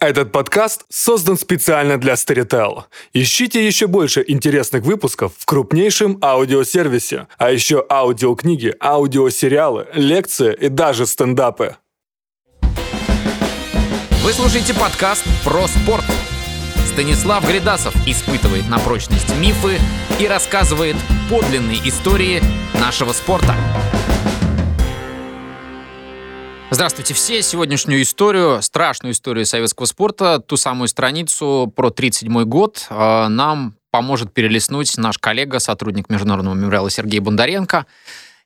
Этот подкаст создан специально для Storytel. Ищите еще больше интересных выпусков в крупнейшем аудиосервисе, а еще аудиокниги, аудиосериалы, лекции и даже стендапы. Вы слушаете подкаст про спорт. Станислав Гридасов испытывает на прочность мифы и рассказывает подлинные истории нашего спорта. Здравствуйте все. Сегодняшнюю историю, страшную историю советского спорта, ту самую страницу про 37 год э, нам поможет перелистнуть наш коллега, сотрудник Международного мемориала Сергей Бондаренко.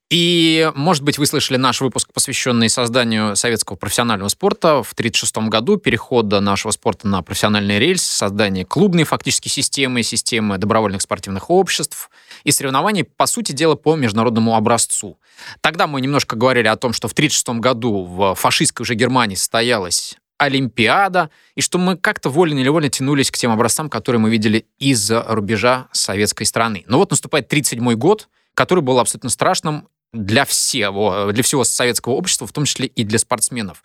И, может быть, вы слышали наш выпуск, посвященный созданию советского профессионального спорта в 1936 году, перехода нашего спорта на профессиональный рельс, создание клубной фактически системы, системы добровольных спортивных обществ и соревнований, по сути дела, по международному образцу. Тогда мы немножко говорили о том, что в 1936 году в фашистской уже Германии состоялась Олимпиада, и что мы как-то вольно или невольно тянулись к тем образцам, которые мы видели из-за рубежа советской страны. Но вот наступает 1937 год, который был абсолютно страшным для всего, для всего советского общества, в том числе и для спортсменов.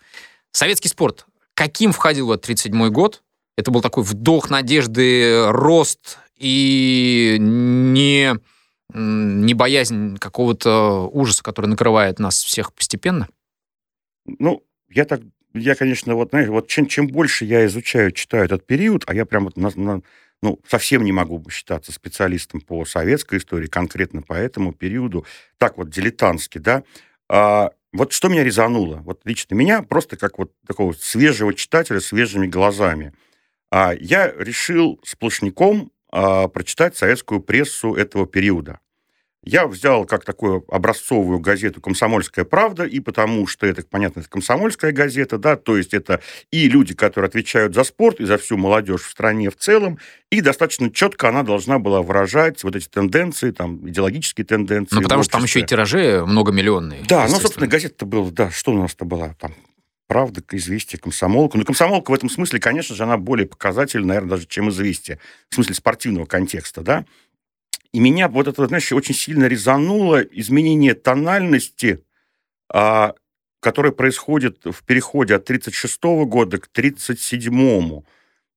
Советский спорт, каким входил в 1937 год? Это был такой вдох надежды, рост и не, не боязнь какого-то ужаса, который накрывает нас всех постепенно? Ну, я так, я, конечно, вот, знаешь, вот чем, чем больше я изучаю, читаю этот период, а я прям вот на, на, ну, совсем не могу считаться специалистом по советской истории, конкретно по этому периоду, так вот дилетантски, да, а, вот что меня резануло, вот лично меня, просто как вот такого свежего читателя, свежими глазами, а, я решил сплошняком а, прочитать советскую прессу этого периода. Я взял как такую образцовую газету «Комсомольская правда», и потому что это, понятно, это комсомольская газета, да, то есть это и люди, которые отвечают за спорт и за всю молодежь в стране в целом, и достаточно четко она должна была выражать вот эти тенденции, там, идеологические тенденции. Ну, потому что там еще и тиражи многомиллионные. Да, ну, собственно, газета-то была, да, что у нас-то была там, правда, известие, комсомолка. Ну, комсомолка в этом смысле, конечно же, она более показательна, наверное, даже, чем известие. В смысле спортивного контекста, да. И меня вот это, знаешь, очень сильно резануло изменение тональности, а, которое происходит в переходе от 36 года к 37-му.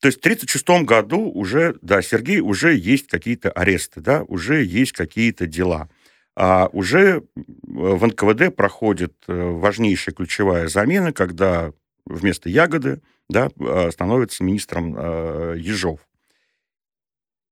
То есть в 1936 году уже, да, Сергей, уже есть какие-то аресты, да, уже есть какие-то дела. А уже в НКВД проходит э, важнейшая ключевая замена, когда вместо Ягоды да, а, становится министром э, Ежов.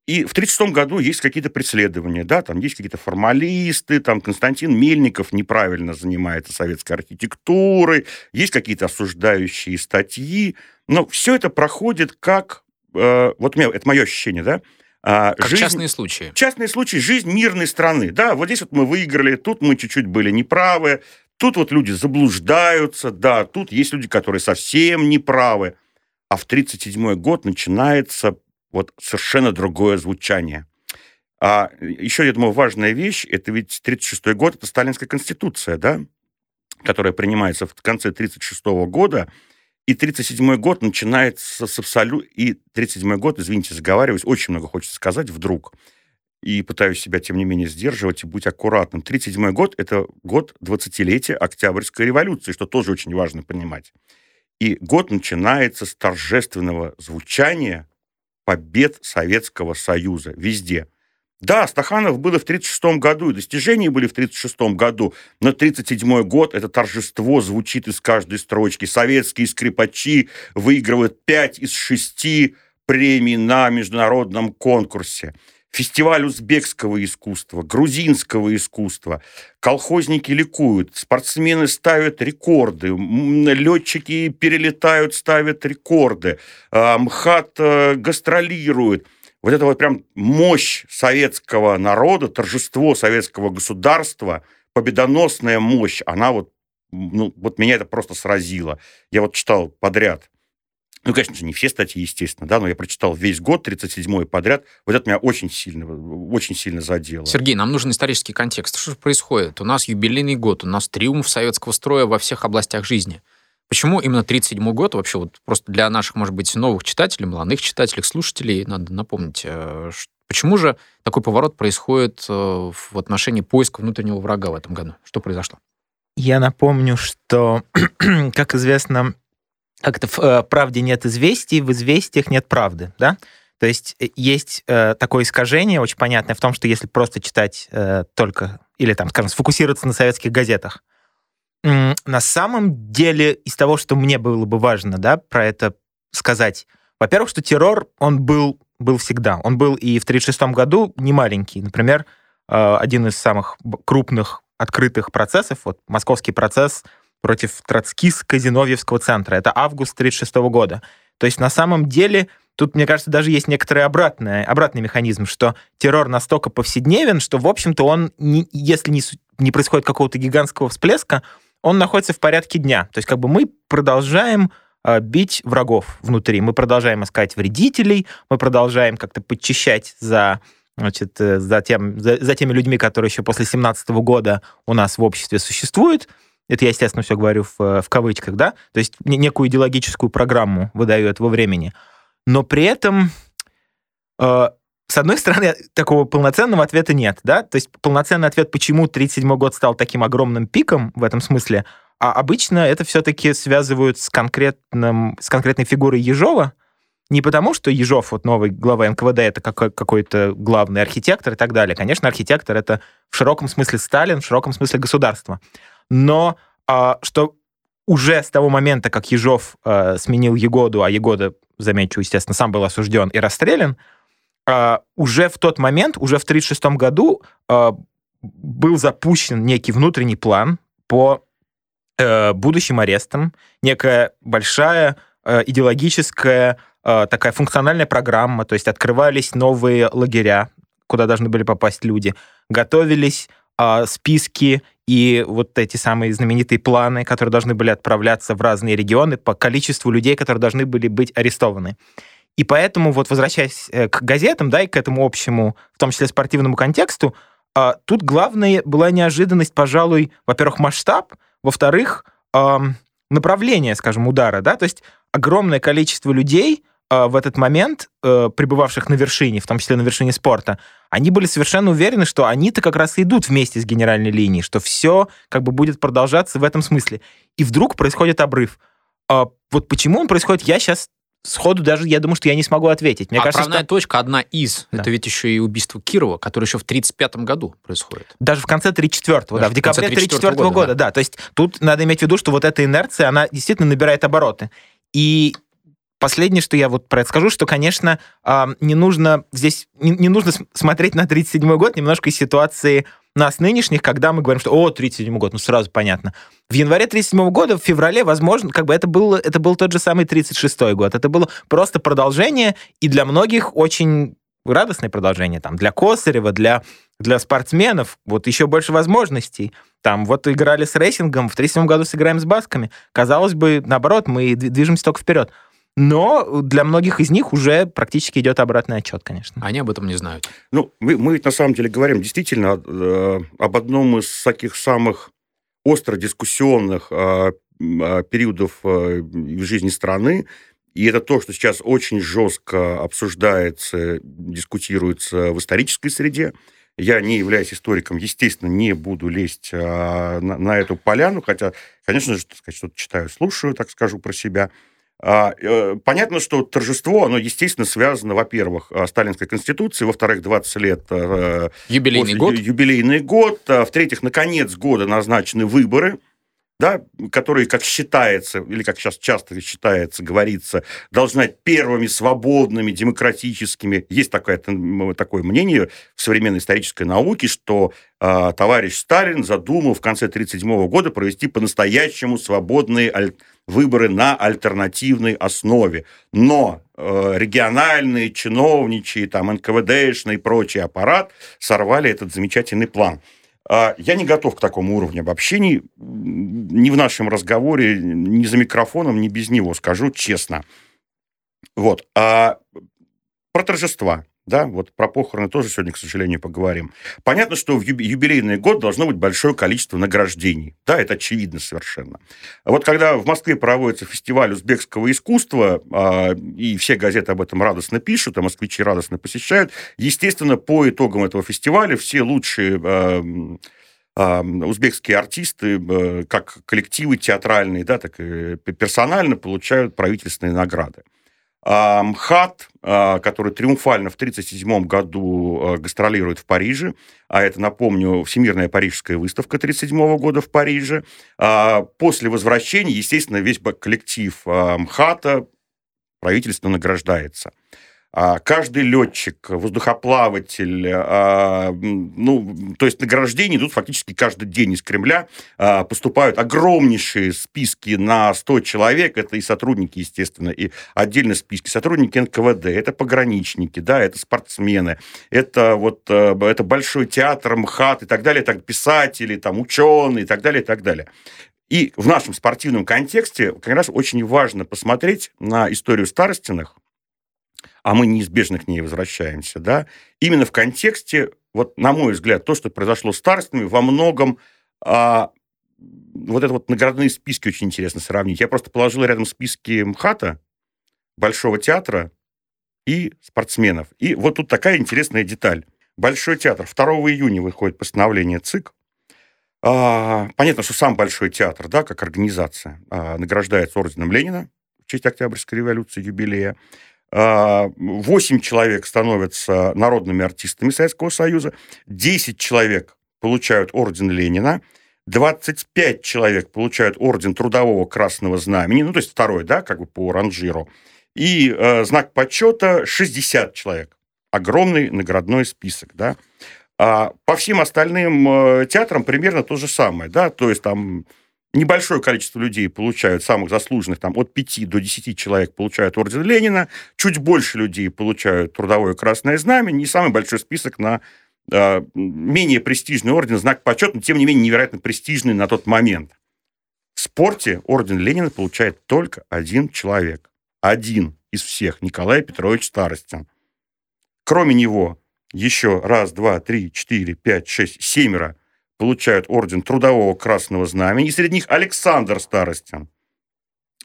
И в 1936 году есть какие-то преследования, да, там есть какие-то формалисты, там Константин Мельников неправильно занимается советской архитектурой, есть какие-то осуждающие статьи, но все это проходит как, э, вот у это мое ощущение, да, а, как жизнь, частные случаи. Частные случаи, жизнь мирной страны, да, вот здесь вот мы выиграли, тут мы чуть-чуть были неправы, тут вот люди заблуждаются, да, тут есть люди, которые совсем неправы, а в 1937 год начинается вот совершенно другое звучание. А еще, я думаю, важная вещь, это ведь 1936 год, это Сталинская конституция, да, которая принимается в конце 1936 года, и 1937 год начинается с абсолют... И 1937 год, извините, заговариваюсь, очень много хочется сказать вдруг. И пытаюсь себя, тем не менее, сдерживать и быть аккуратным. 1937 год – это год 20-летия Октябрьской революции, что тоже очень важно понимать. И год начинается с торжественного звучания побед Советского Союза везде. Да, Стаханов было в 1936 году, и достижения были в 1936 году, но 1937 год, это торжество звучит из каждой строчки. Советские скрипачи выигрывают 5 из 6 премий на международном конкурсе фестиваль узбекского искусства, грузинского искусства. Колхозники ликуют, спортсмены ставят рекорды, летчики перелетают, ставят рекорды, а, МХАТ э, гастролирует. Вот это вот прям мощь советского народа, торжество советского государства, победоносная мощь, она вот, ну, вот меня это просто сразило. Я вот читал подряд ну, конечно же, не все статьи, естественно, да, но я прочитал весь год, 37-й подряд. Вот это меня очень сильно, очень сильно задело. Сергей, нам нужен исторический контекст. Что же происходит? У нас юбилейный год, у нас триумф советского строя во всех областях жизни. Почему именно 37-й год? Вообще, вот просто для наших, может быть, новых читателей, молодых читателей, слушателей, надо напомнить, э, почему же такой поворот происходит э, в отношении поиска внутреннего врага в этом году? Что произошло? Я напомню, что, как известно, как-то в э, правде нет известий, в известиях нет правды, да? То есть есть э, такое искажение очень понятное в том, что если просто читать э, только или там, скажем, сфокусироваться на советских газетах, на самом деле из того, что мне было бы важно, да, про это сказать, во-первых, что террор он был был всегда, он был и в 1936 году не маленький, например, э, один из самых крупных открытых процессов, вот московский процесс против Троцкиско-Зиновьевского центра. Это август 1936 года. То есть на самом деле тут, мне кажется, даже есть некоторый обратный, обратный механизм, что террор настолько повседневен, что, в общем-то, он, не, если не, не происходит какого-то гигантского всплеска, он находится в порядке дня. То есть как бы мы продолжаем э, бить врагов внутри, мы продолжаем искать вредителей, мы продолжаем как-то подчищать за значит, э, за, тем, за, за теми людьми, которые еще после 17 года у нас в обществе существуют. Это я, естественно, все говорю в, в кавычках, да? То есть некую идеологическую программу выдает во времени. Но при этом, э, с одной стороны, такого полноценного ответа нет, да? То есть полноценный ответ, почему 37 год стал таким огромным пиком в этом смысле, а обычно это все-таки связывают с, конкретным, с конкретной фигурой Ежова, не потому, что Ежов, вот новый глава НКВД, это какой-то главный архитектор и так далее. Конечно, архитектор — это в широком смысле Сталин, в широком смысле государство. Но а, что уже с того момента, как Ежов а, сменил Егоду, а Егода, замечу, естественно, сам был осужден и расстрелян, уже в тот момент, уже в 1936 году а, был запущен некий внутренний план по а, будущим арестам, некая большая а, идеологическая Э, такая функциональная программа, то есть открывались новые лагеря, куда должны были попасть люди, готовились э, списки и вот эти самые знаменитые планы, которые должны были отправляться в разные регионы по количеству людей, которые должны были быть арестованы. И поэтому, вот возвращаясь э, к газетам, да, и к этому общему, в том числе спортивному контексту, э, тут главное была неожиданность, пожалуй, во-первых, масштаб, во-вторых, направление, скажем, удара, да, то есть огромное количество людей а, в этот момент, э, пребывавших на вершине, в том числе на вершине спорта, они были совершенно уверены, что они-то как раз идут вместе с генеральной линией, что все как бы будет продолжаться в этом смысле. И вдруг происходит обрыв. А, вот почему он происходит, я сейчас сходу даже, я думаю, что я не смогу ответить. Мне Отправная кажется, что... точка одна из. Да. Это ведь еще и убийство Кирова, которое еще в 1935 году происходит. Даже в конце 1934 да, в декабре 1934 года, года да. да. То есть тут надо иметь в виду, что вот эта инерция, она действительно набирает обороты. И Последнее, что я вот про это скажу, что, конечно, не нужно здесь не, нужно смотреть на 37 год немножко из ситуации нас нынешних, когда мы говорим, что о, 37 год, ну сразу понятно. В январе 37 года, в феврале, возможно, как бы это был, это был тот же самый 36 год. Это было просто продолжение, и для многих очень радостное продолжение. Там, для Косарева, для, для спортсменов, вот еще больше возможностей. Там вот играли с рейсингом, в 37 году сыграем с басками. Казалось бы, наоборот, мы движемся только вперед. Но для многих из них уже практически идет обратный отсчет, конечно. Они об этом не знают. Ну, мы, мы на самом деле говорим действительно э, об одном из таких самых остро дискуссионных э, э периодов э, в жизни страны. И это то, что сейчас очень жестко обсуждается, дискутируется в исторической среде. Я, не являясь историком, естественно, не буду лезть а, на, на эту поляну, хотя, конечно же, сказать, что-то читаю, слушаю, так скажу про себя. А, э, понятно, что торжество, оно, естественно, связано, во-первых, с Сталинской Конституцией, во-вторых, 20 лет... Э, юбилейный год. Юбилейный год. А, в-третьих, на конец года назначены выборы, да, которые, как считается, или как сейчас часто считается, говорится, должны быть первыми свободными, демократическими. Есть такое, такое мнение в современной исторической науке, что э, товарищ Сталин задумал в конце 1937 года провести по-настоящему свободные выборы на альтернативной основе. Но э, региональные, чиновничьи, там, НКВДшный и прочий аппарат сорвали этот замечательный план. Э, я не готов к такому уровню обобщений. Ни в нашем разговоре, ни за микрофоном, ни без него, скажу честно. Вот. А про торжества. Да, вот про похороны тоже сегодня, к сожалению, поговорим. Понятно, что в юбилейный год должно быть большое количество награждений. Да, это очевидно совершенно. Вот когда в Москве проводится фестиваль узбекского искусства, а, и все газеты об этом радостно пишут, а москвичи радостно посещают, естественно, по итогам этого фестиваля все лучшие а, узбекские артисты, как коллективы театральные, да, так и персонально получают правительственные награды. МХАТ, а, который триумфально в 1937 году а, гастролирует в Париже, а это, напомню, Всемирная Парижская выставка 1937 года в Париже. А, после возвращения, естественно, весь коллектив МХАТа правительство награждается. А, каждый летчик, воздухоплаватель, а, ну, то есть награждения идут фактически каждый день из Кремля, а, поступают огромнейшие списки на 100 человек, это и сотрудники, естественно, и отдельно списки, сотрудники НКВД, это пограничники, да, это спортсмены, это вот, это Большой театр, МХАТ и так далее, так, писатели, там, ученые и так далее, и так далее. И в нашем спортивном контексте как раз очень важно посмотреть на историю Старостиных, а мы неизбежно к ней возвращаемся, да, именно в контексте, вот, на мой взгляд, то, что произошло с старостами, во многом а, вот это вот наградные списки очень интересно сравнить. Я просто положил рядом списки МХАТа, Большого театра и спортсменов. И вот тут такая интересная деталь. Большой театр. 2 июня выходит постановление ЦИК. А, понятно, что сам Большой театр, да, как организация, а, награждается орденом Ленина в честь Октябрьской революции, юбилея. 8 а, человек становятся народными артистами Советского Союза, 10 человек получают орден Ленина, 25 человек получают орден Трудового Красного Знамени, ну, то есть второй, да, как бы по ранжиру, и э, знак почета 60 человек. Огромный наградной список, да. А по всем остальным э, театрам примерно то же самое, да, то есть там небольшое количество людей получают, самых заслуженных, там, от 5 до 10 человек получают орден Ленина, чуть больше людей получают трудовое красное знамя, не самый большой список на э, менее престижный орден, знак почета, но, тем не менее, невероятно престижный на тот момент. В спорте орден Ленина получает только один человек. Один из всех, Николай Петрович Старостин. Кроме него, еще раз, два, три, четыре, пять, шесть, семеро получают орден Трудового Красного Знамени, и среди них Александр Старостин.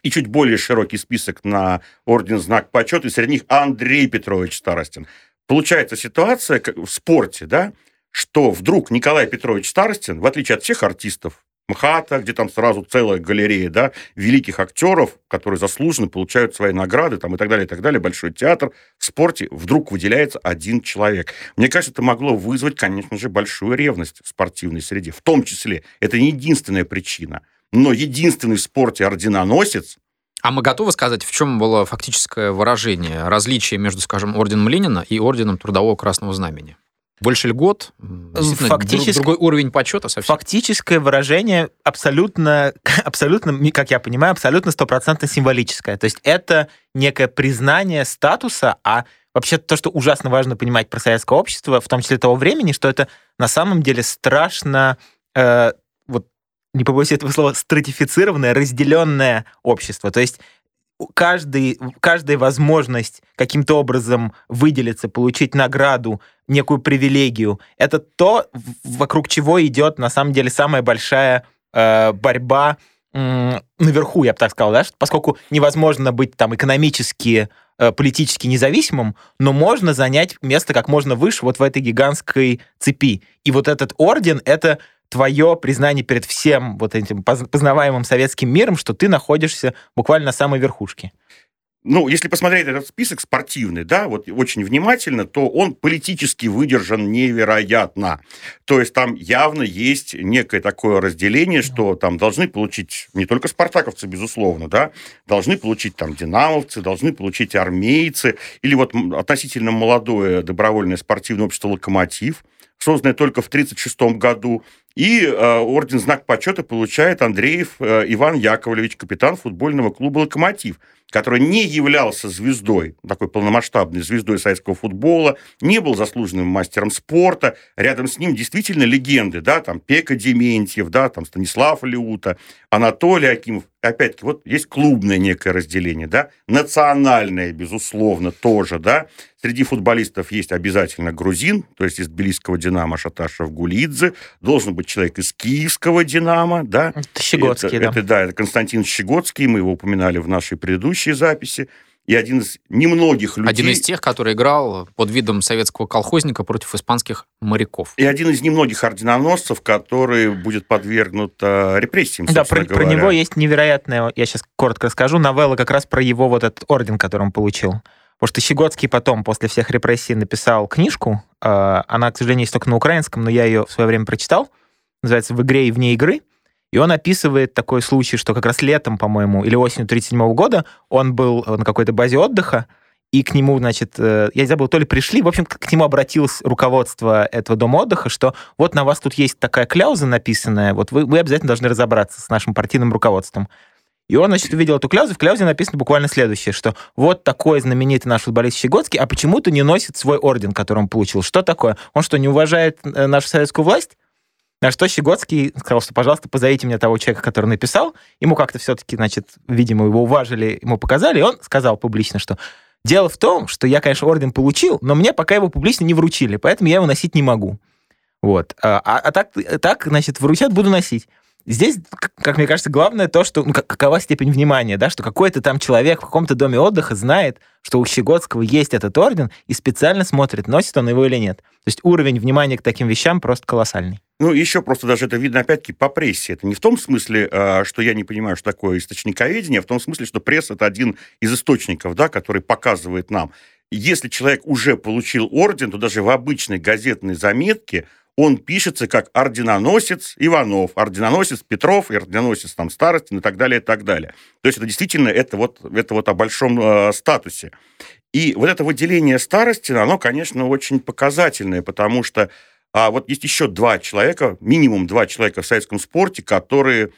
И чуть более широкий список на орден Знак Почета, и среди них Андрей Петрович Старостин. Получается ситуация в спорте, да, что вдруг Николай Петрович Старостин, в отличие от всех артистов МХАТа, где там сразу целая галерея, да, великих актеров, которые заслуженно получают свои награды, там, и так далее, и так далее, большой театр. В спорте вдруг выделяется один человек. Мне кажется, это могло вызвать, конечно же, большую ревность в спортивной среде. В том числе, это не единственная причина, но единственный в спорте орденоносец, а мы готовы сказать, в чем было фактическое выражение, различие между, скажем, орденом Ленина и орденом Трудового Красного Знамени? Больше льгот, Фактически, другой уровень почета совсем. Фактическое выражение абсолютно, абсолютно, как я понимаю, абсолютно стопроцентно символическое. То есть это некое признание статуса, а вообще то, что ужасно важно понимать про советское общество, в том числе того времени, что это на самом деле страшно, э, вот не побоюсь этого слова, стратифицированное, разделенное общество. То есть каждый, каждая возможность каким-то образом выделиться, получить награду, некую привилегию, это то, вокруг чего идет на самом деле самая большая э, борьба э, наверху, я бы так сказал, да, поскольку невозможно быть там экономически, э, политически независимым, но можно занять место как можно выше вот в этой гигантской цепи. И вот этот орден — это твое признание перед всем вот этим познаваемым советским миром, что ты находишься буквально на самой верхушке. Ну, если посмотреть этот список спортивный, да, вот очень внимательно, то он политически выдержан невероятно. То есть там явно есть некое такое разделение, что там должны получить не только спартаковцы, безусловно, да, должны получить там динамовцы, должны получить армейцы, или вот относительно молодое добровольное спортивное общество «Локомотив», созданное только в 1936 году, и э, орден «Знак почета» получает Андреев э, Иван Яковлевич, капитан футбольного клуба «Локомотив», который не являлся звездой, такой полномасштабной звездой советского футбола, не был заслуженным мастером спорта. Рядом с ним действительно легенды, да, там Пека Дементьев, да, там Станислав Леута, Анатолий Акимов. Опять-таки, вот есть клубное некое разделение, да, национальное, безусловно, тоже, да. Среди футболистов есть обязательно грузин, то есть из тбилисского «Динамо» Шаташев Гулидзе, должен быть человек из киевского «Динамо», да. Это Щегодский, это, да. Это, да, это Константин Щегодский, мы его упоминали в нашей предыдущей записи. и один из немногих людей... Один из тех, который играл под видом советского колхозника против испанских моряков. И один из немногих орденоносцев, который будет подвергнут э, репрессиям, Да, про, про него есть невероятная, я сейчас коротко расскажу, новелла как раз про его вот этот орден, который он получил. Потому что Щегодский потом, после всех репрессий, написал книжку. Э, она, к сожалению, есть только на украинском, но я ее в свое время прочитал. Называется «В игре и вне игры». И он описывает такой случай, что как раз летом, по-моему, или осенью 1937 года он был на какой-то базе отдыха, и к нему, значит, э, я не забыл, то ли пришли, в общем, к нему обратилось руководство этого дома отдыха, что вот на вас тут есть такая кляуза написанная, вот вы, вы обязательно должны разобраться с нашим партийным руководством. И он, значит, увидел эту кляузу, в кляузе написано буквально следующее, что вот такой знаменитый наш футболист Щегодский, а почему-то не носит свой орден, который он получил. Что такое? Он что, не уважает э, нашу советскую власть? На что Щегодский сказал, что, пожалуйста, позовите мне того человека, который написал. Ему как-то все-таки, значит, видимо, его уважили, ему показали, и он сказал публично, что дело в том, что я, конечно, орден получил, но мне пока его публично не вручили, поэтому я его носить не могу. Вот. А, а, а так, так, значит, вручат, буду носить. Здесь, как мне кажется, главное то, что ну, какова степень внимания, да, что какой-то там человек в каком-то доме отдыха знает, что у Щегодского есть этот орден и специально смотрит, носит он его или нет. То есть уровень внимания к таким вещам просто колоссальный. Ну, еще просто даже это видно, опять-таки, по прессе. Это не в том смысле, а, что я не понимаю, что такое источниковедение, а в том смысле, что пресса – это один из источников, да, который показывает нам. Если человек уже получил орден, то даже в обычной газетной заметке он пишется как орденоносец Иванов, орденоносец Петров, орденоносец там Старостин и так далее, и так далее. То есть это действительно это вот, это вот о большом э, статусе. И вот это выделение Старостина, оно, конечно, очень показательное, потому что а вот есть еще два человека, минимум два человека в советском спорте, которые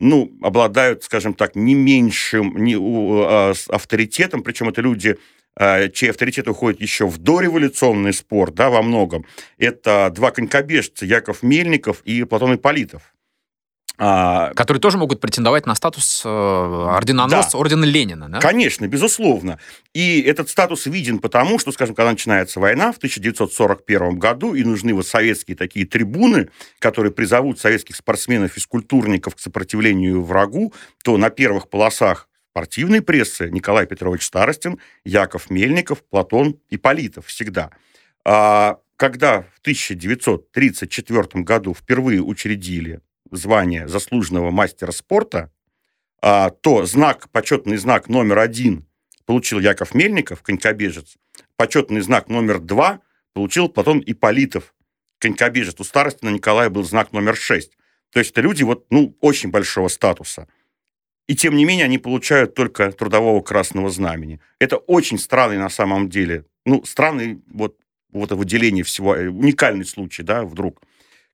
ну, обладают, скажем так, не меньшим не, а, авторитетом, причем это люди, чей авторитет уходит еще в дореволюционный спорт, да, во многом. Это два конькобежца, Яков Мельников и Платон Ипполитов. А, Которые тоже могут претендовать на статус э, орденоносца да. ордена Ленина, да? Конечно, безусловно. И этот статус виден потому, что, скажем, когда начинается война в 1941 году, и нужны вот советские такие трибуны, которые призовут советских спортсменов-физкультурников к сопротивлению врагу, то на первых полосах спортивной прессы Николай Петрович Старостин, Яков Мельников, Платон Ипполитов всегда. А когда в 1934 году впервые учредили звание заслуженного мастера спорта, а, то знак, почетный знак номер один получил Яков Мельников, конькобежец, почетный знак номер два получил Платон Иполитов, конькобежец. У старости на Николая был знак номер шесть. То есть это люди вот, ну, очень большого статуса. И тем не менее они получают только трудового красного знамени. Это очень странный на самом деле, ну, странный вот, вот выделение всего, э, уникальный случай, да, вдруг.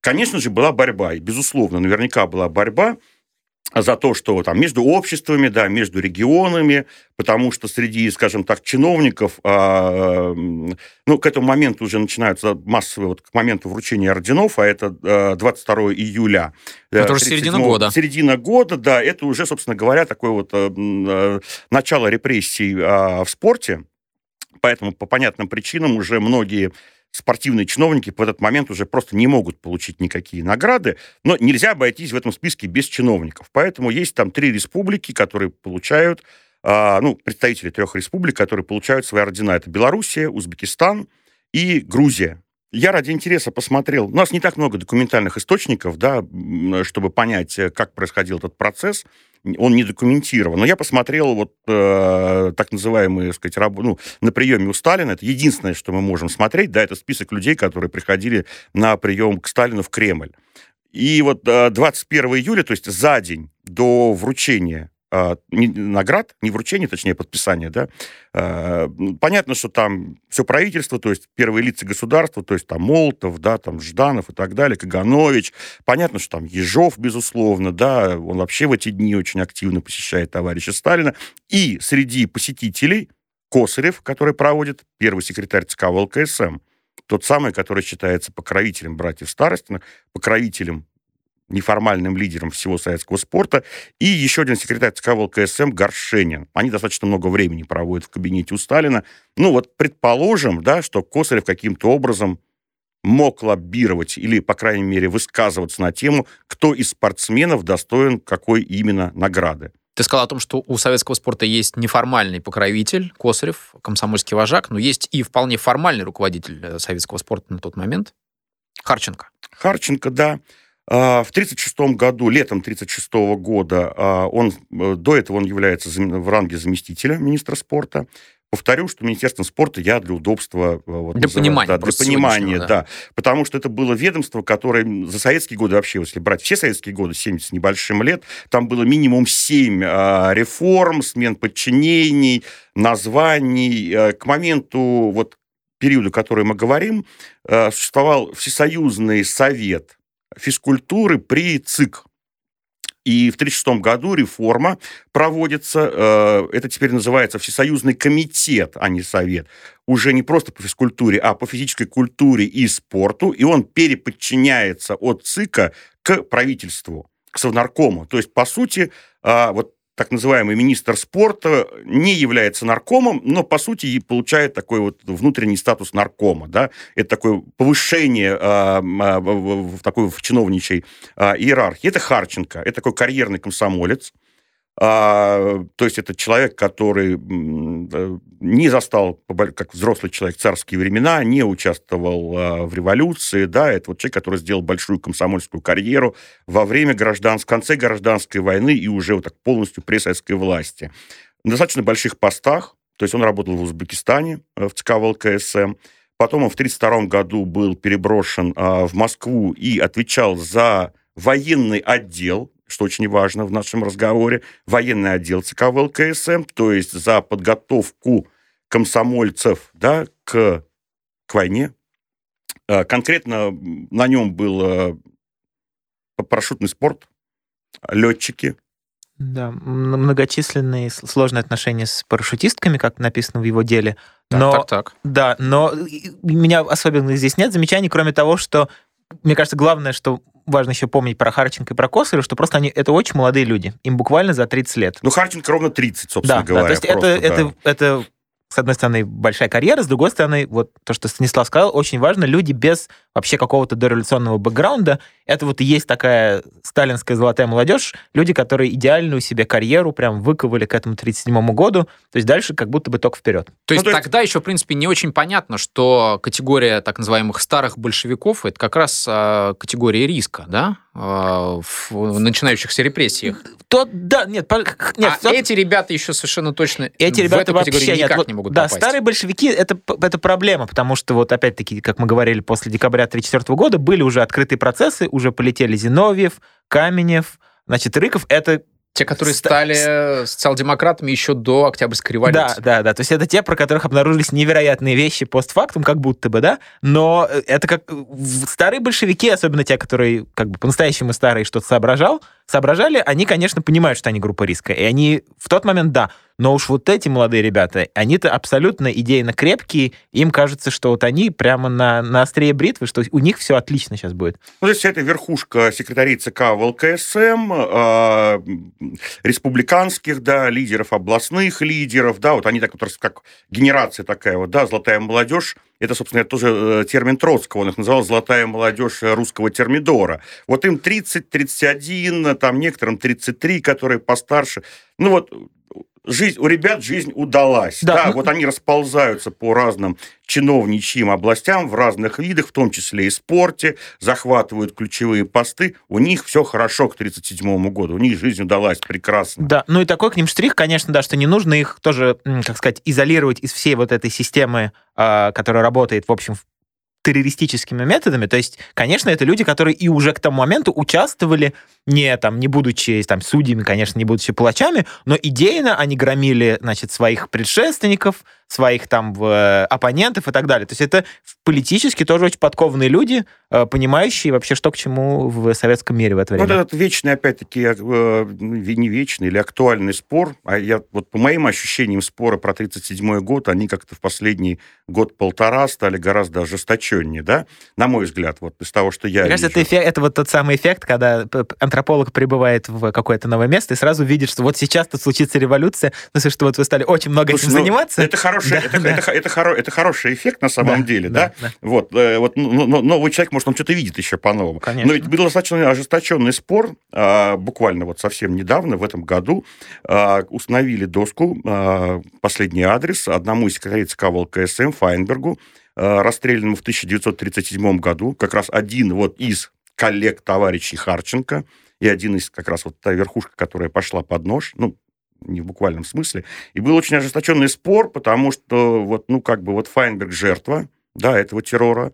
Конечно же, была борьба, и, безусловно, наверняка была борьба за то, что там между обществами, да, между регионами, потому что среди, скажем так, чиновников, э, ну, к этому моменту уже начинаются массовые, вот к моменту вручения орденов, а это э, 22 июля. Это уже середина года. Середина года, да, это уже, собственно говоря, такое вот э, э, начало репрессий э, в спорте, поэтому по понятным причинам уже многие спортивные чиновники в этот момент уже просто не могут получить никакие награды, но нельзя обойтись в этом списке без чиновников. Поэтому есть там три республики, которые получают, э, ну, представители трех республик, которые получают свои ордена. Это Белоруссия, Узбекистан и Грузия. Я ради интереса посмотрел. У нас не так много документальных источников, да, чтобы понять, э, как происходил этот процесс он не документирован. Но я посмотрел вот э, так называемые, так сказать, раб, ну, на приеме у Сталина. Это единственное, что мы можем смотреть, да, это список людей, которые приходили на прием к Сталину в Кремль. И вот 21 э, июля, то есть за день до вручения не, наград, не вручение, точнее, подписание, да, а, понятно, что там все правительство, то есть первые лица государства, то есть там Молотов, да, там Жданов и так далее, Каганович, понятно, что там Ежов, безусловно, да, он вообще в эти дни очень активно посещает товарища Сталина, и среди посетителей Косарев, который проводит первый секретарь ЦК ВЛКСМ, тот самый, который считается покровителем братьев Старостиных, покровителем неформальным лидером всего советского спорта, и еще один секретарь ЦК ВЛКСМ Горшенин. Они достаточно много времени проводят в кабинете у Сталина. Ну вот предположим, да, что Косарев каким-то образом мог лоббировать или, по крайней мере, высказываться на тему, кто из спортсменов достоин какой именно награды. Ты сказал о том, что у советского спорта есть неформальный покровитель, Косарев, комсомольский вожак, но есть и вполне формальный руководитель э, советского спорта на тот момент, Харченко. Харченко, да. А, в 1936 году, летом 1936 года, а, он, э, до этого он является в ранге заместителя министра спорта. Повторю, что Министерством спорта я для удобства... Э, вот, для понимания. Да, для понимания, да. да. Потому что это было ведомство, которое за советские годы вообще, если брать все советские годы, 70 с небольшим лет, там было минимум 7 а, реформ, смен подчинений, названий. А, к моменту вот периода, который мы говорим, а, существовал Всесоюзный совет физкультуры при ЦИК. И в 1936 году реформа проводится, э, это теперь называется Всесоюзный комитет, а не совет, уже не просто по физкультуре, а по физической культуре и спорту, и он переподчиняется от ЦИКа к правительству, к Совнаркому. То есть, по сути, э, вот так называемый министр спорта не является наркомом, но, по сути, и получает такой вот внутренний статус наркома. Да? Это такое повышение э, в такой в чиновничьей э, иерархии. Это Харченко, это такой карьерный комсомолец, а, то есть это человек, который э, не застал, как взрослый человек, царские времена, не участвовал а, в революции, да, это вот человек, который сделал большую комсомольскую карьеру во время гражданской, конце гражданской войны и уже вот так полностью при советской власти. На достаточно больших постах, то есть он работал в Узбекистане, э, в ЦК ВЛКСМ, потом он в 1932 году был переброшен а, в Москву и отвечал за военный отдел что очень важно в нашем разговоре, военный отдел ЦК ВЛКСМ, то есть за подготовку комсомольцев да, к, к войне. А, конкретно на нем был а, парашютный спорт, летчики. Да, многочисленные сложные отношения с парашютистками, как написано в его деле. Но, так, так, так. Да, но у меня особенно здесь нет замечаний, кроме того, что мне кажется, главное, что важно еще помнить про Харченко и про Косарева, что просто они это очень молодые люди. Им буквально за 30 лет. Ну, Харченко ровно 30, собственно да, говоря. Да, то есть просто, это, да. это, это с одной стороны, большая карьера, с другой стороны, вот то, что Станислав сказал, очень важно, люди без вообще какого-то дореволюционного бэкграунда, это вот и есть такая сталинская золотая молодежь, люди, которые идеальную себе карьеру прям выковали к этому 37 году, то есть дальше как будто бы только вперед. То есть, ну, то есть тогда еще, в принципе, не очень понятно, что категория так называемых старых большевиков, это как раз э, категория риска, да, э, в начинающихся репрессиях. То, да, нет, нет а то... эти ребята еще совершенно точно эти ребята в эту категорию никак нет. не могут Да, попасть. старые большевики это, это проблема, потому что вот опять-таки, как мы говорили, после декабря 1934 года были уже открытые процессы, уже полетели Зиновьев, Каменев, значит, Рыков. Это те, которые стали социал-демократами еще до Октябрьской революции. Да, да, да. То есть это те, про которых обнаружились невероятные вещи постфактум, как будто бы, да. Но это как старые большевики, особенно те, которые как бы по-настоящему старые что-то соображал, соображали, они, конечно, понимают, что они группа риска. И они в тот момент, да, но уж вот эти молодые ребята, они-то абсолютно идейно крепкие, им кажется, что вот они прямо на, на острие бритвы, что у них все отлично сейчас будет. Ну, то есть это верхушка секретарей ЦК ВЛКСМ, э, республиканских, да, лидеров, областных лидеров, да, вот они так вот как генерация такая вот, да, золотая молодежь, это, собственно, тоже э, термин Троцкого, он их называл «золотая молодежь русского термидора». Вот им 30, 31, там некоторым 33, которые постарше. Ну вот жизнь, у ребят жизнь удалась. Да, да ну... вот они расползаются по разным чиновничьим областям в разных видах, в том числе и спорте, захватывают ключевые посты. У них все хорошо к 1937 году, у них жизнь удалась прекрасно. Да, ну и такой к ним штрих, конечно, да, что не нужно их тоже, как сказать, изолировать из всей вот этой системы, а, которая работает, в общем, террористическими методами. То есть, конечно, это люди, которые и уже к тому моменту участвовали, не, там, не будучи там, судьями, конечно, не будучи палачами, но идейно они громили значит, своих предшественников, своих там э, оппонентов и так далее. То есть это политически тоже очень подкованные люди, э, понимающие вообще, что к чему в советском мире в это время. Вот этот вечный, опять-таки, э, не вечный или актуальный спор, а я вот по моим ощущениям споры про 1937 год, они как-то в последний год-полтора стали гораздо ожесточеннее, да, на мой взгляд, вот из того, что я Мне кажется, это, эффект, это вот тот самый эффект, когда антрополог прибывает в какое-то новое место и сразу видит, что вот сейчас тут случится революция, ну, что вот вы стали очень много Слушай, этим ну, заниматься. Это хороший, да, это, да. Это, это, это, это хороший эффект на самом да, деле, да? да? да. Вот, э, вот но, но, новый человек, может, он что-то видит еще по-новому. Конечно. Но ведь был достаточно ожесточенный спор, а, буквально вот совсем недавно, в этом году, а, установили доску, а, последний адрес, одному из секретарей ЦК ВЛКСМ Файнбергу, расстрелянному в 1937 году, как раз один вот из коллег товарищей Харченко, и один из как раз вот та верхушка, которая пошла под нож, ну, не в буквальном смысле. И был очень ожесточенный спор, потому что вот, ну, как бы вот Файнберг жертва, да, этого террора,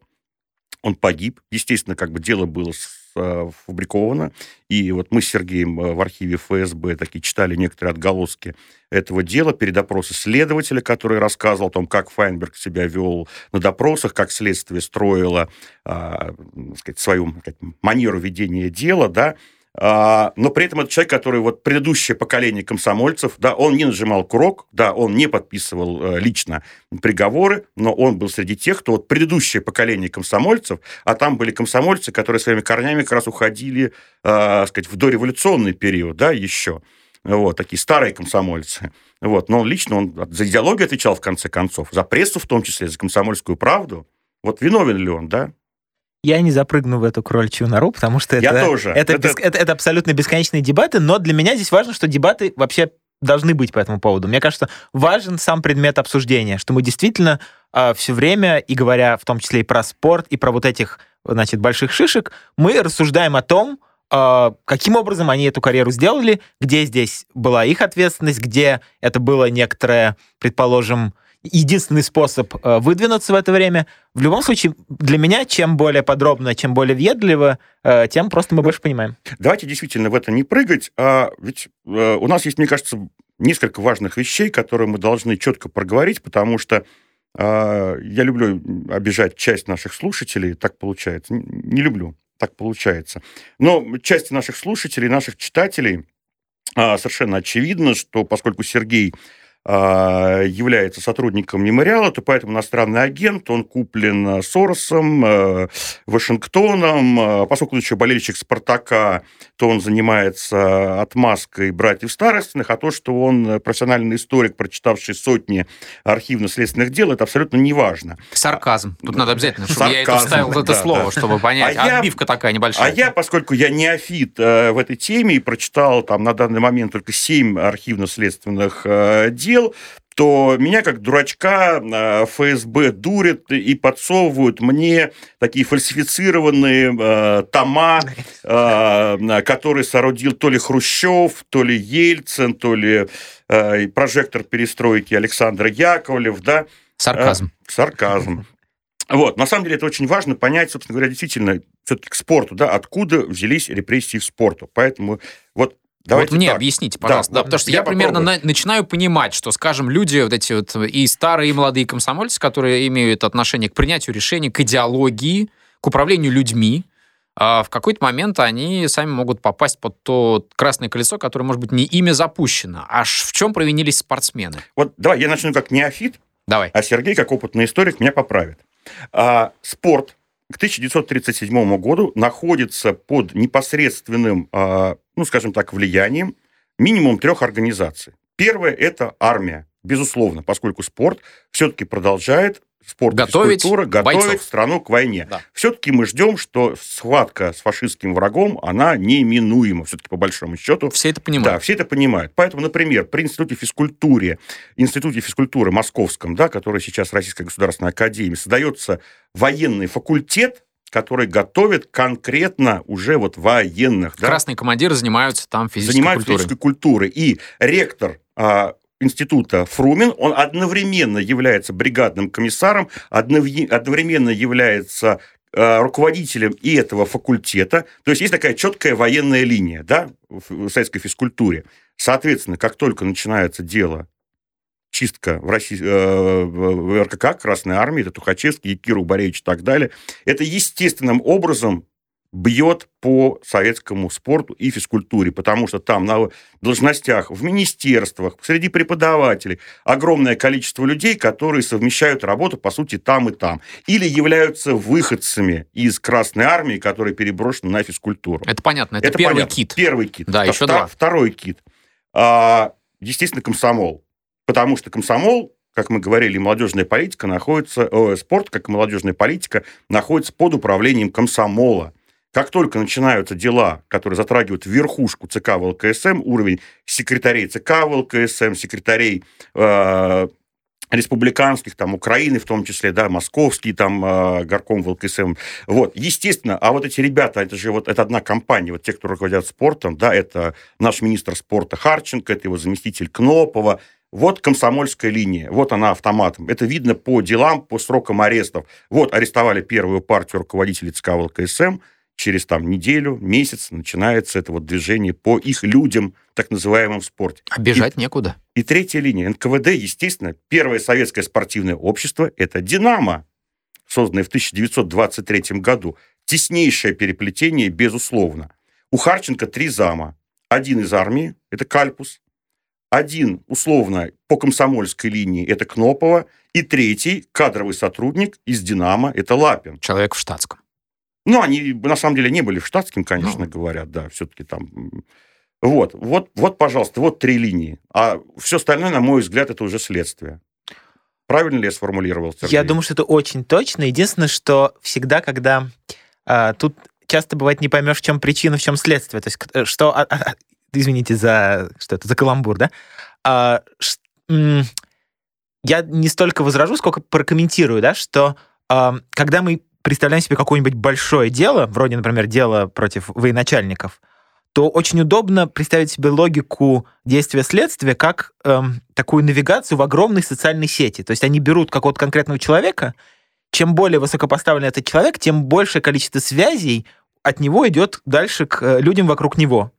он погиб. Естественно, как бы дело было сфабриковано. И вот мы с Сергеем э, в архиве ФСБ таки читали некоторые отголоски этого дела перед допросом следователя, который рассказывал о том, как Файнберг себя вел на допросах, как следствие строило, а, сказать, свою сказать, манеру ведения дела, да, но при этом это человек, который вот предыдущее поколение комсомольцев, да, он не нажимал курок, да, он не подписывал э, лично приговоры, но он был среди тех, кто вот предыдущее поколение комсомольцев, а там были комсомольцы, которые своими корнями как раз уходили, э, сказать, в дореволюционный период, да, еще, вот, такие старые комсомольцы. Вот, но лично он за идеологию отвечал в конце концов, за прессу в том числе, за комсомольскую правду. Вот виновен ли он, да? Я не запрыгну в эту крольчью нору, потому что это, Я тоже. Это, это... Бес, это, это абсолютно бесконечные дебаты, но для меня здесь важно, что дебаты вообще должны быть по этому поводу. Мне кажется, важен сам предмет обсуждения, что мы действительно э, а, все время, и говоря в том числе и про спорт, и про вот этих, значит, больших шишек, мы рассуждаем о том, э, каким образом они эту карьеру сделали, где здесь была их ответственность, где это было некоторое, предположим, единственный способ э, выдвинуться в это время. В любом случае, для меня, чем более подробно, чем более въедливо, э, тем просто мы больше понимаем. Давайте действительно в это не прыгать. А ведь э, у нас есть, мне кажется, несколько важных вещей, которые мы должны четко проговорить, потому что я люблю обижать часть наших слушателей, так получается. Не люблю, так получается. Но части наших слушателей, наших читателей совершенно очевидно, что поскольку Сергей а, является сотрудником мемориала, то поэтому иностранный агент, он куплен Соросом, э, Вашингтоном, а, поскольку он еще болельщик «Спартака», то он занимается отмазкой братьев Старостиных, а то, что он профессиональный историк, прочитавший сотни архивно-следственных дел, это абсолютно не важно. Сарказм. Тут надо обязательно, чтобы Сарказм, я это вставил да, это слово, да. чтобы понять. А Отбивка я, такая небольшая. А я, поскольку я неофит э, в этой теме и прочитал там на данный момент только семь архивно-следственных э, дел, дел, то меня как дурачка а, ФСБ дурит и подсовывают мне такие фальсифицированные э, тома, э, которые соорудил то ли Хрущев, то ли Ельцин, то ли э, прожектор перестройки Александр Яковлев, да. Сарказм. Э, сарказм. Вот, на самом деле это очень важно понять, собственно говоря, действительно, все-таки к спорту, да, откуда взялись репрессии в спорту. Поэтому вот Давайте вот мне так. объясните, пожалуйста, да, да, потому что я, я примерно на, начинаю понимать, что, скажем, люди вот эти вот и старые, и молодые комсомольцы, которые имеют отношение к принятию решений, к идеологии, к управлению людьми, а в какой-то момент они сами могут попасть под то красное колесо, которое, может быть, не ими запущено. Аж в чем провинились спортсмены? Вот давай я начну как неофит, давай. а Сергей, как опытный историк, меня поправит. А, спорт к 1937 году находится под непосредственным, а, ну, скажем так, влиянием минимум трех организаций. Первое – это армия, безусловно, поскольку спорт все-таки продолжает спорт готовить физкультура готовить бойцов. страну к войне. Да. Все-таки мы ждем, что схватка с фашистским врагом, она неминуема, все-таки по большому счету. Все это понимают. Да, все это понимают. Поэтому, например, при Институте физкультуры, Институте физкультуры Московском, да, который сейчас Российская государственная академия, создается военный факультет, который готовит конкретно уже вот военных. Красные да? командиры занимаются там физической занимаются культурой. физической культурой. И ректор а, института Фрумин, он одновременно является бригадным комиссаром, одновременно является э, руководителем и этого факультета. То есть есть такая четкая военная линия да, в советской физкультуре. Соответственно, как только начинается дело чистка в, России, э, в РКК, Красной Армии, это Тухачевский, Киру Боревич и так далее, это естественным образом бьет по советскому спорту и физкультуре, потому что там на должностях в министерствах, среди преподавателей огромное количество людей, которые совмещают работу, по сути, там и там. Или являются выходцами из Красной Армии, которые переброшены на физкультуру. Это понятно, это, это первый понятно. кит. Первый кит. Да, еще два. Второй кит. А, естественно, комсомол. Потому что комсомол как мы говорили, молодежная политика находится, э, спорт, как и молодежная политика, находится под управлением комсомола. Как только начинаются дела, которые затрагивают верхушку ЦК ВЛКСМ, уровень секретарей ЦК ВЛКСМ, секретарей э, республиканских, там, Украины в том числе, да, московский, там, э, горком ВЛКСМ. Вот, естественно, а вот эти ребята, это же вот, это одна компания, вот те, кто руководят спортом, да, это наш министр спорта Харченко, это его заместитель Кнопова, вот комсомольская линия, вот она автоматом. Это видно по делам, по срокам арестов. Вот арестовали первую партию руководителей ЦК ВЛКСМ, через там неделю, месяц начинается это вот движение по их людям, так называемым в спорте. А бежать и, некуда. И третья линия. НКВД, естественно, первое советское спортивное общество – это «Динамо», созданное в 1923 году. Теснейшее переплетение, безусловно. У Харченко три зама. Один из армии – это Кальпус. Один, условно, по комсомольской линии – это Кнопова. И третий, кадровый сотрудник из «Динамо» – это Лапин. Человек в штатском. Ну, они на самом деле не были в штатским, конечно, ну. говорят, да, все-таки там... Вот, вот, вот, пожалуйста, вот три линии. А все остальное, на мой взгляд, это уже следствие. Правильно ли я сформулировал? Сергей? Я думаю, что это очень точно. Единственное, что всегда, когда а, тут часто бывает не поймешь, в чем причина, в чем следствие. То есть, э, что... А, а, извините за что это, за каламбур, да? А, ш, м, я не столько возражу, сколько прокомментирую, да, что а, когда мы представляем себе какое-нибудь большое дело, вроде, например, дело против военачальников, то очень удобно представить себе логику действия следствия как эм, такую навигацию в огромной социальной сети. То есть они берут какого-то конкретного человека, чем более высокопоставленный этот человек, тем большее количество связей от него идет дальше к э, людям вокруг него.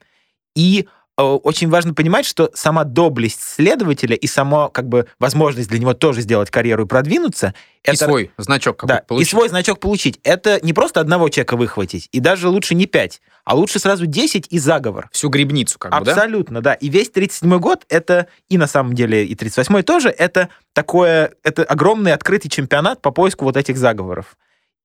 И Э, очень важно понимать, что сама доблесть следователя и сама как бы возможность для него тоже сделать карьеру и продвинуться. И это, свой значок да, получить. И свой значок получить. Это не просто одного человека выхватить, и даже лучше не пять, а лучше сразу 10 и заговор. Всю грибницу как Абсолютно, бы, да? Абсолютно, да. И весь 37-й год, это и на самом деле и 38-й тоже, это такое, это огромный открытый чемпионат по поиску вот этих заговоров.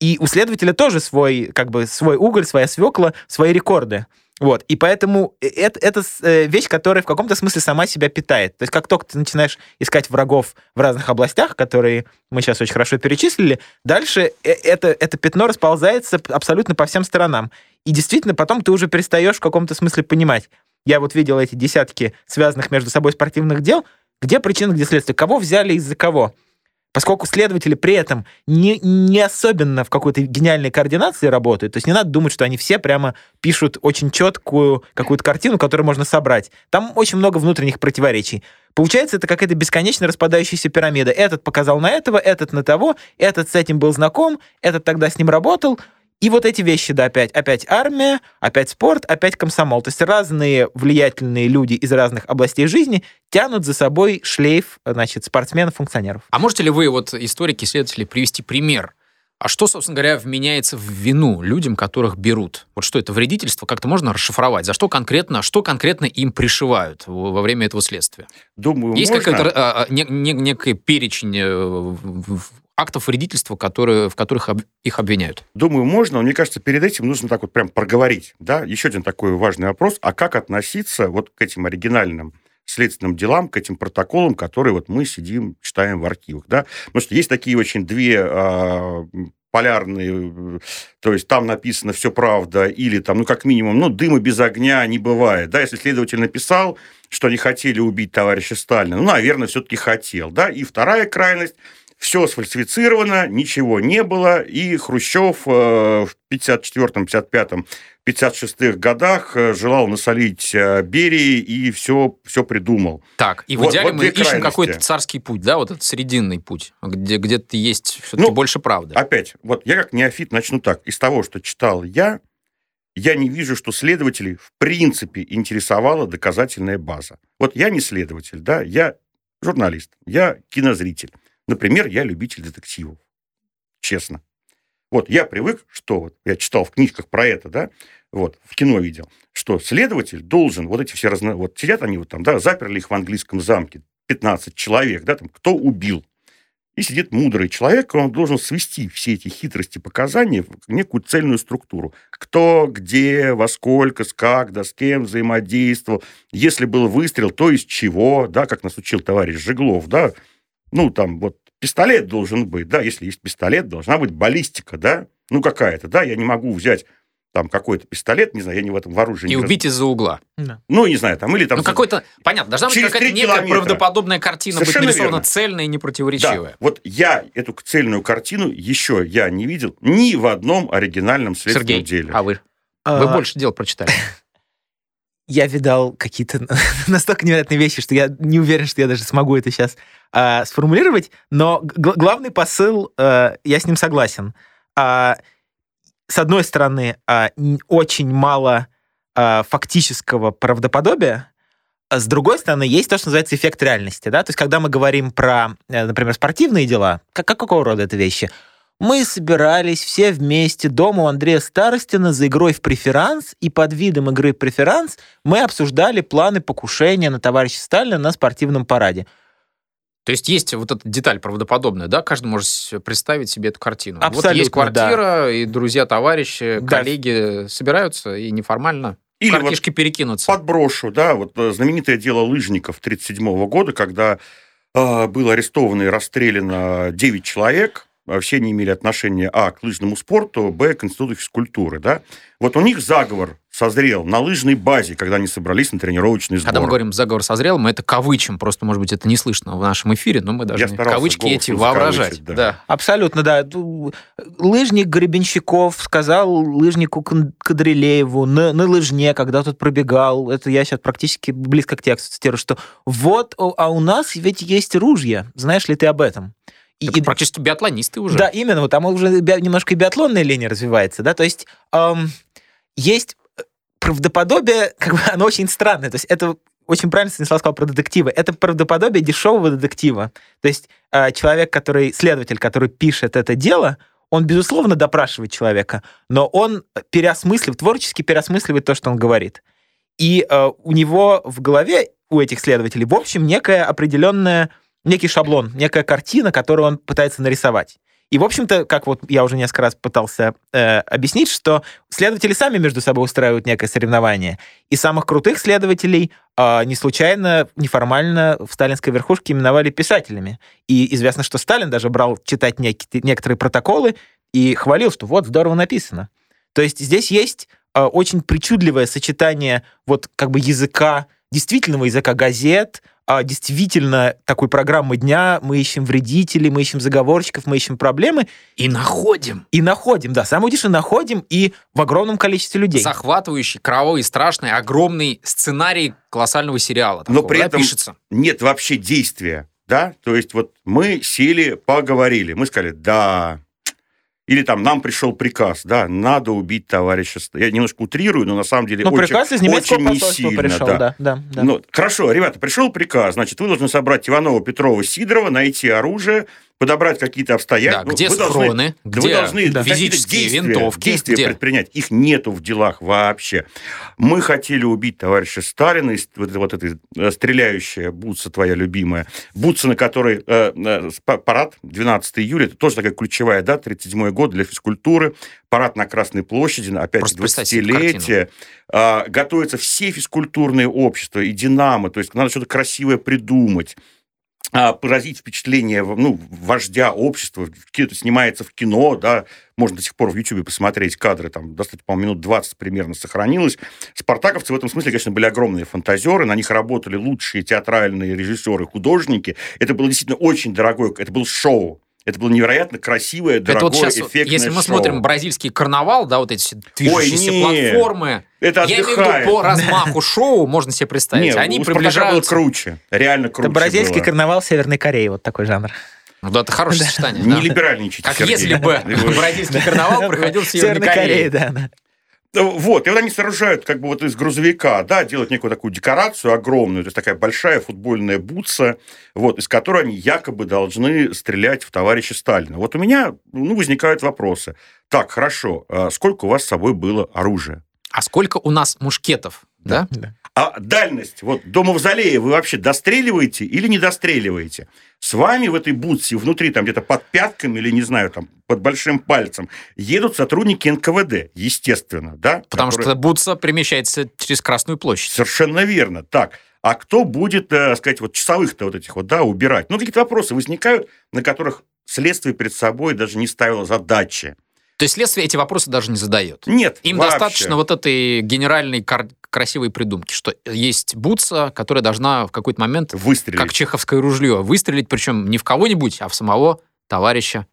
И у следователя тоже свой, как бы, свой уголь, своя свекла, свои рекорды. Вот, и поэтому э, это, это вещь, которая в каком-то смысле сама себя питает. То есть как только ты начинаешь искать врагов в разных областях, которые мы сейчас очень хорошо перечислили, дальше э, это, это пятно расползается абсолютно по всем сторонам. И действительно, потом ты уже перестаешь в каком-то смысле понимать. Я вот видел эти десятки связанных между собой спортивных дел, где причина, где следствие, кого взяли из-за кого. Поскольку следователи при этом не, не особенно в какой-то гениальной координации работают, то есть не надо думать, что они все прямо пишут очень четкую какую-то картину, которую можно собрать. Там очень много внутренних противоречий. Получается, это какая-то бесконечно распадающаяся пирамида. Этот показал на этого, этот на того, этот с этим был знаком, этот тогда с ним работал, и вот эти вещи, да, опять, опять армия, опять спорт, опять комсомол. То есть разные влиятельные люди из разных областей жизни тянут за собой шлейф, значит, спортсменов, функционеров. А можете ли вы, вот историки, исследователи, привести пример? А что, собственно говоря, вменяется в вину людям, которых берут? Вот что это вредительство, как-то можно расшифровать? За что конкретно, что конкретно им пришивают во время этого следствия? Думаю, Есть можно. какой-то а, а, не, не, некий перечень э, актов вредительства, которые, в которых об, их обвиняют? Думаю, можно, но мне кажется, перед этим нужно так вот прям проговорить. Да? Еще один такой важный вопрос. А как относиться вот к этим оригинальным следственным делам, к этим протоколам, которые вот мы сидим, читаем в архивах, да, потому что есть такие очень две э, полярные, то есть там написано все правда, или там, ну, как минимум, ну, дыма без огня не бывает, да, если следователь написал, что они хотели убить товарища Сталина, ну, наверное, все-таки хотел, да, и вторая крайность, все сфальсифицировано, ничего не было, и Хрущев э, в 54-м, 55-м, 56-х годах э, желал насолить э, Берии и все, все придумал. Так, и в вот, идеале вот мы ищем какой-то царский путь, да, вот этот срединный путь, где где-то есть все-таки ну, больше правды. Опять, вот я как неофит начну так. Из того, что читал я, я не вижу, что следователей в принципе интересовала доказательная база. Вот я не следователь, да, я журналист, я кинозритель. Например, я любитель детективов. Честно. Вот я привык, что вот я читал в книжках про это, да, вот, в кино видел, что следователь должен, вот эти все разно... Вот сидят они вот там, да, заперли их в английском замке, 15 человек, да, там, кто убил. И сидит мудрый человек, он должен свести все эти хитрости показания в некую цельную структуру. Кто, где, во сколько, с как, да, с кем взаимодействовал. Если был выстрел, то из чего, да, как нас учил товарищ Жеглов, да. Ну, там вот пистолет должен быть, да, если есть пистолет, должна быть баллистика, да, ну, какая-то, да, я не могу взять там какой-то пистолет, не знаю, я не в этом вооружении. И раз- убить из-за угла. Да. Ну, не знаю, там, или там... Ну, какой-то, понятно, должна быть какая-то некая километра. правдоподобная картина быть Совершенно нарисована верно. цельная и непротиворечивая. Да, вот я эту цельную картину еще я не видел ни в одном оригинальном следственном Сергей, деле. а вы? Вы А, больше дел прочитали. Я видал какие-то настолько невероятные вещи, что я не уверен, что я даже смогу это сейчас а, сформулировать. Но г- главный посыл, а, я с ним согласен. А, с одной стороны, н- очень мало а, фактического правдоподобия. А с другой стороны, есть то, что называется эффект реальности. Да? То есть, когда мы говорим про, э, например, спортивные дела, как- какого рода это вещи? Мы собирались все вместе дома у Андрея Старостина за игрой в преферанс, и под видом игры в преферанс мы обсуждали планы покушения на товарища Сталина на спортивном параде. То есть есть вот эта деталь правдоподобная, да? Каждый может представить себе эту картину. вот Абсолютно, есть квартира, и друзья, товарищи, Да. коллеги собираются и неформально Или вот картишки перекинутся. подброшу, да, вот э, знаменитое дело лыжников 1937 года, когда э, было арестовано и расстреляно 9 человек, все они имели отношение, а, к лыжному спорту, б, к институту физкультуры, да. Вот у них заговор созрел на лыжной базе, когда они собрались на тренировочный сбор. Когда мы говорим «заговор созрел», мы это кавычим, просто, может быть, это не слышно в нашем эфире, но мы должны кавычки эти не воображать. закавычить, да. Да. Абсолютно, да. Лыжник Гребенщиков сказал лыжнику Кадрилееву на, на лыжне, когда тот пробегал, это я сейчас практически близко к тексту цитирую, что вот, а у нас ведь есть ружья, знаешь ли ты об этом? И, Это и- практически биатлонисты уже. Да, именно, там уже би- немножко и биатлонная линия развивается, да, то есть эм, есть э, правдоподобие, как бы оно очень странное, то есть это очень правильно Станислав сказал про детективы. Это правдоподобие дешевого детектива. То есть э, человек, который, следователь, который пишет это дело, он, безусловно, допрашивает человека, но он переосмысливает, творчески переосмысливает то, что он говорит. И э, у него в голове, у этих следователей, в общем, некая определенная, некий шаблон, некая картина, которую он пытается нарисовать. И, в общем-то, как вот я уже несколько раз пытался э, объяснить, что следователи сами между собой устраивают некое соревнование. И самых крутых следователей э, не случайно, неформально в сталинской верхушке именовали писателями. И известно, что Сталин даже брал читать некие- некоторые протоколы и хвалил, что вот, здорово написано. То есть здесь есть э, очень причудливое сочетание вот как бы языка, действительного языка газет, а действительно такой программы дня, мы ищем вредителей, мы ищем заговорщиков, мы ищем проблемы И находим и находим, да, самое удивительное, находим и в огромном количестве людей. захватывающий, кровавый, страшный, огромный сценарий колоссального сериала. Но такого, при да, этом- пишется. Нет вообще действия, да? То есть вот мы сели, поговорили, мы сказали «да», или там нам пришел приказ, да, надо убить товарища. Я немножко утрирую, но на самом деле Ну, очень, приказ из немецкого очень не сильно, пришел, да. да, да, да. Ну, хорошо, ребята, пришел приказ, значит, вы должны собрать Иванова, Петрова, Сидорова, найти оружие, подобрать какие-то Да, обстоятельства. где вы должны- схроны, да где вы должны да, какие-то физические действия, винтовки, действия где? предпринять. Их нету в делах вообще. Мы хотели убить товарища Сталина, и вот, это- вот эта э, стреляющая Бутса, твоя любимая, Бутса, на которой э, э, парад 12 июля, это тоже такая ключевая дата, 37 год для физкультуры, парад на Красной площади, опять Просто представьте себе 20-летие. А, готовятся все физкультурные общества и «Динамо», то есть надо что-то красивое придумать поразить впечатление ну, вождя общества, это снимается в кино, да, можно до сих пор в Ютубе посмотреть кадры, там, достаточно, по-моему, минут 20 примерно сохранилось. Спартаковцы в этом смысле, конечно, были огромные фантазеры, на них работали лучшие театральные режиссеры, художники. Это было действительно очень дорогое, это было шоу. Это было невероятно красивое, Это дорогое, вот сейчас, эффектное если мы шоу. смотрим бразильский карнавал, да, вот эти движущиеся не. платформы, Это я имею в виду отдыхает. по размаху шоу, можно себе представить, Не, они у «Спартака» было приближаются... круче, реально круче Это бразильский было. карнавал Северной Кореи, вот такой жанр. Ну да, это хорошее сочетание. Не да. либеральничайте, Как Сергей. если бы бразильский карнавал проходил в Северной Корее. да, да. Вот, и вот они сооружают как бы вот из грузовика, да, делают некую такую декорацию огромную, то есть такая большая футбольная бутса, вот, из которой они якобы должны стрелять в товарища Сталина. Вот у меня, ну, возникают вопросы. Так, хорошо, а сколько у вас с собой было оружия? А сколько у нас мушкетов, да? Да. А дальность, вот до мавзолея вы вообще достреливаете или не достреливаете? С вами в этой бутсе, внутри там где-то под пятками или, не знаю, там под большим пальцем, едут сотрудники НКВД, естественно, да? Потому которые- что Бутса перемещается через Красную площадь. Совершенно верно. Так, а кто будет, э, сказать, вот часовых-то вот этих вот, да, убирать? Ну, какие-то вопросы возникают, на которых следствие перед собой даже не ставило задачи. То есть следствие эти вопросы даже не задает. Нет, Им вообще. достаточно вот этой генеральной кар- красивой придумки, что есть Бутса, которая должна в какой-то момент, выстрелить как чеховское ружье, выстрелить, причем не в кого-нибудь, а в самого товарища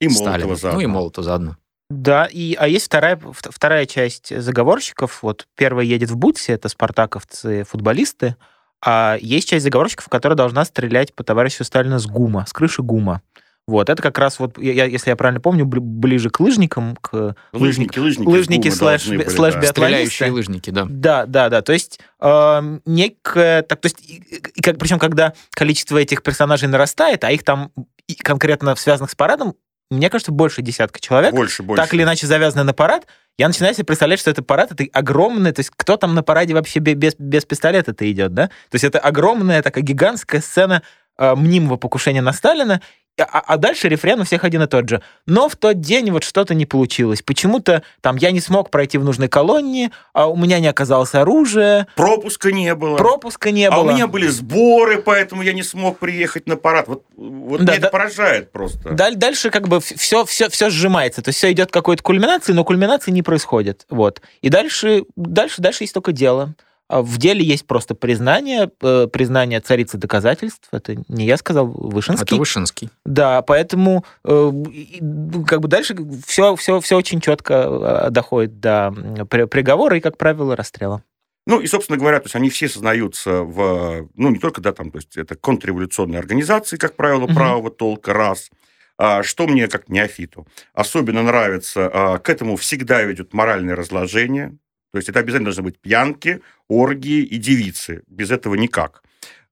и Сталина. Молотова заодно. Ну и Молотова заодно. Да, и, а есть вторая, вт- вторая часть заговорщиков. Вот первая едет в Бутсе, это спартаковцы, футболисты, а есть часть заговорщиков, которая должна стрелять по товарищу Сталина с ГУМа, с крыши ГУМа. Вот, это как раз вот, я, если я правильно помню, бли- ближе к лыжникам, к Лыжники, лыжники. лыжники гумы слэш- были, слэш да. Стреляющие лыжники, да. Да, да, да. То есть э, некое, так, то есть, и- и как, причем когда количество этих персонажей нарастает, а их там и конкретно связанных с парадом, мне кажется, больше десятка человек, Больше, больше. так или иначе завязаны на парад, я начинаю себе представлять, что это парад, это огромный, то есть кто там на параде вообще бе- без, без пистолета-то идет, да? То есть это огромная такая гигантская сцена э, мнимого покушения на Сталина, а, а дальше рефрен у всех один и тот же. Но в тот день вот что-то не получилось. Почему-то там я не смог пройти в нужной колонии, а у меня не оказалось оружия, Пропуска не было. пропуска не а было. у меня были сборы, поэтому я не смог приехать на парад. Вот, вот Да, меня это да. поражает просто. Даль- Дальше как бы все, все, все сжимается, то есть все идет к какой-то кульминации, но кульминации не происходит. Вот. И дальше, дальше, дальше есть только дело. А В деле есть просто признание, э, признание царицы доказательств. Это не я сказал, Вышинский. Это Вышинский. Да, поэтому э, как бы дальше все, все, все очень четко э, доходит до приговора и, как правило, расстрела. Ну, и, собственно говоря, то есть они все сознаются в, ну, не только, да, там, то есть это контрреволюционные организации, как правило, Мгм. правого толка, раз. А, что мне, как неофиту, особенно нравится, а, к этому всегда ведет моральное разложение. То есть это обязательно должны быть пьянки, оргии и девицы. Без этого никак.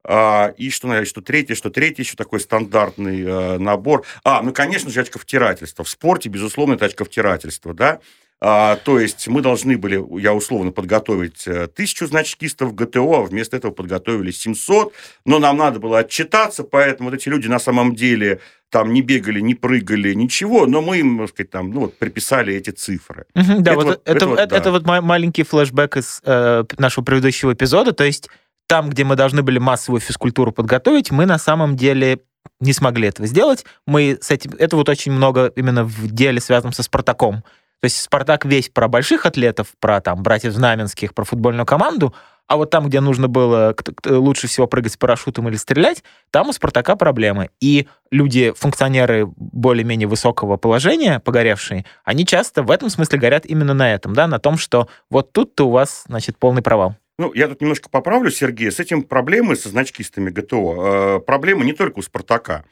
А, И что, наверное, что третье, что третье, еще такой стандартный э, набор. А, ну, конечно же, очковтирательство. В спорте, безусловно, это очковтирательство, да. А, то есть мы должны были, я условно, подготовить э, тысячу значкистов ГТО, а вместо этого подготовили 700, но нам надо было отчитаться, поэтому вот эти люди на самом деле там не бегали, не прыгали, ничего, но мы им, так сказать, там, ну, вот, приписали эти цифры. Мгм, Да, Это вот вот- это, это вот да. это вот ма- маленький флешбэк из э, нашего предыдущего эпизода. То есть там, где мы должны были массовую физкультуру подготовить, мы на самом деле не смогли этого сделать. Мы с этим... Это вот очень много именно в деле связано со Спартаком. То есть Спартак весь про больших атлетов, про там братьев Знаменских, про футбольную команду, а вот там, где нужно было лучше всего прыгать с парашютом или стрелять, там у Спартака проблемы. И люди, функционеры более-менее высокого положения, погоревшие, они часто в этом смысле горят именно на этом, да, на том, что вот тут-то у вас, значит, полный провал. Ну, я тут немножко поправлю, Сергей. С этим проблемы со значкистами ГТО. Э, Проблемы не только у «Спартака».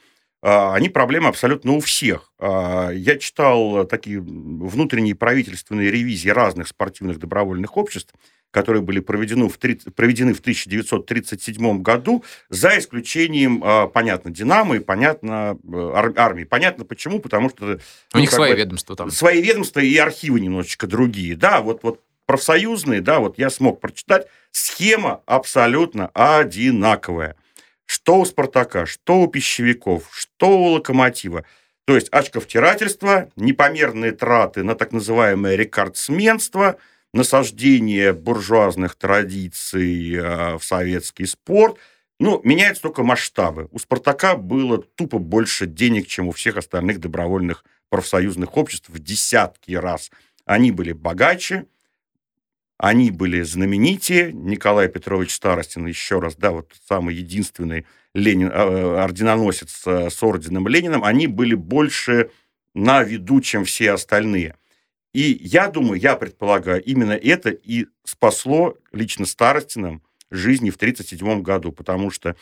Э, Они проблемы абсолютно у всех. Э, Я читал такие внутренние правительственные ревизии разных спортивных добровольных обществ, которые были проведены в, 30 проведены в 1937 году, за исключением, э, понятно, «Динамо» и, понятно, э, ар- армии. Понятно почему, потому что... У ну, них свои бы, ведомства там. свои ведомства и архивы немножечко другие. Да, вот, вот профсоюзные, да, вот я смог прочитать, схема абсолютно одинаковая. Что у «Спартака», что у пищевиков, что у «Локомотива». То есть очковтирательство, непомерные траты на так называемое рекордсменство, насаждение буржуазных традиций э, в советский спорт. Ну, меняются только масштабы. У «Спартака» было тупо больше денег, чем у всех остальных добровольных профсоюзных обществ в десятки раз. Они были богаче, они были знаменитее. Николай Петрович Старостин, еще раз, да, вот самый единственный Ленин, э, орденоносец э, с орденом Лениным, они были больше на виду, чем все остальные. И я думаю, я предполагаю, именно это и спасло лично Старостином жизни в 1937 году, потому что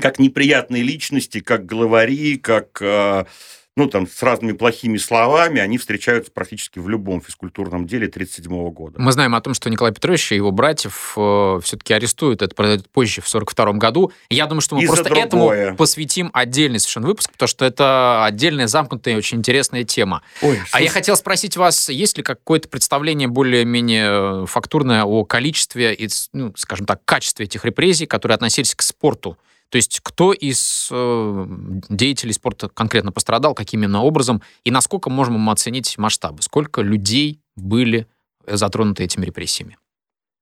как неприятные личности, как главари, как э, ну, там, с разными плохими словами, они встречаются практически в любом физкультурном деле 1937 года. Мы знаем о том, что Николай Петрович и его братьев э, все-таки арестуют. Это произойдет позже, в 1942 году. Я думаю, что мы И просто этому посвятим отдельный совершенно выпуск, потому что это отдельная, замкнутая, очень интересная тема. Ой, А я хотел спросить вас, есть ли какое-то представление более-менее э, фактурное о количестве и, ну, скажем так, качестве этих репрессий, которые относились к спорту? То есть кто из э, деятелей спорта конкретно пострадал, каким именно образом, и насколько можем мы оценить масштабы? Сколько людей были э, затронуты этими репрессиями?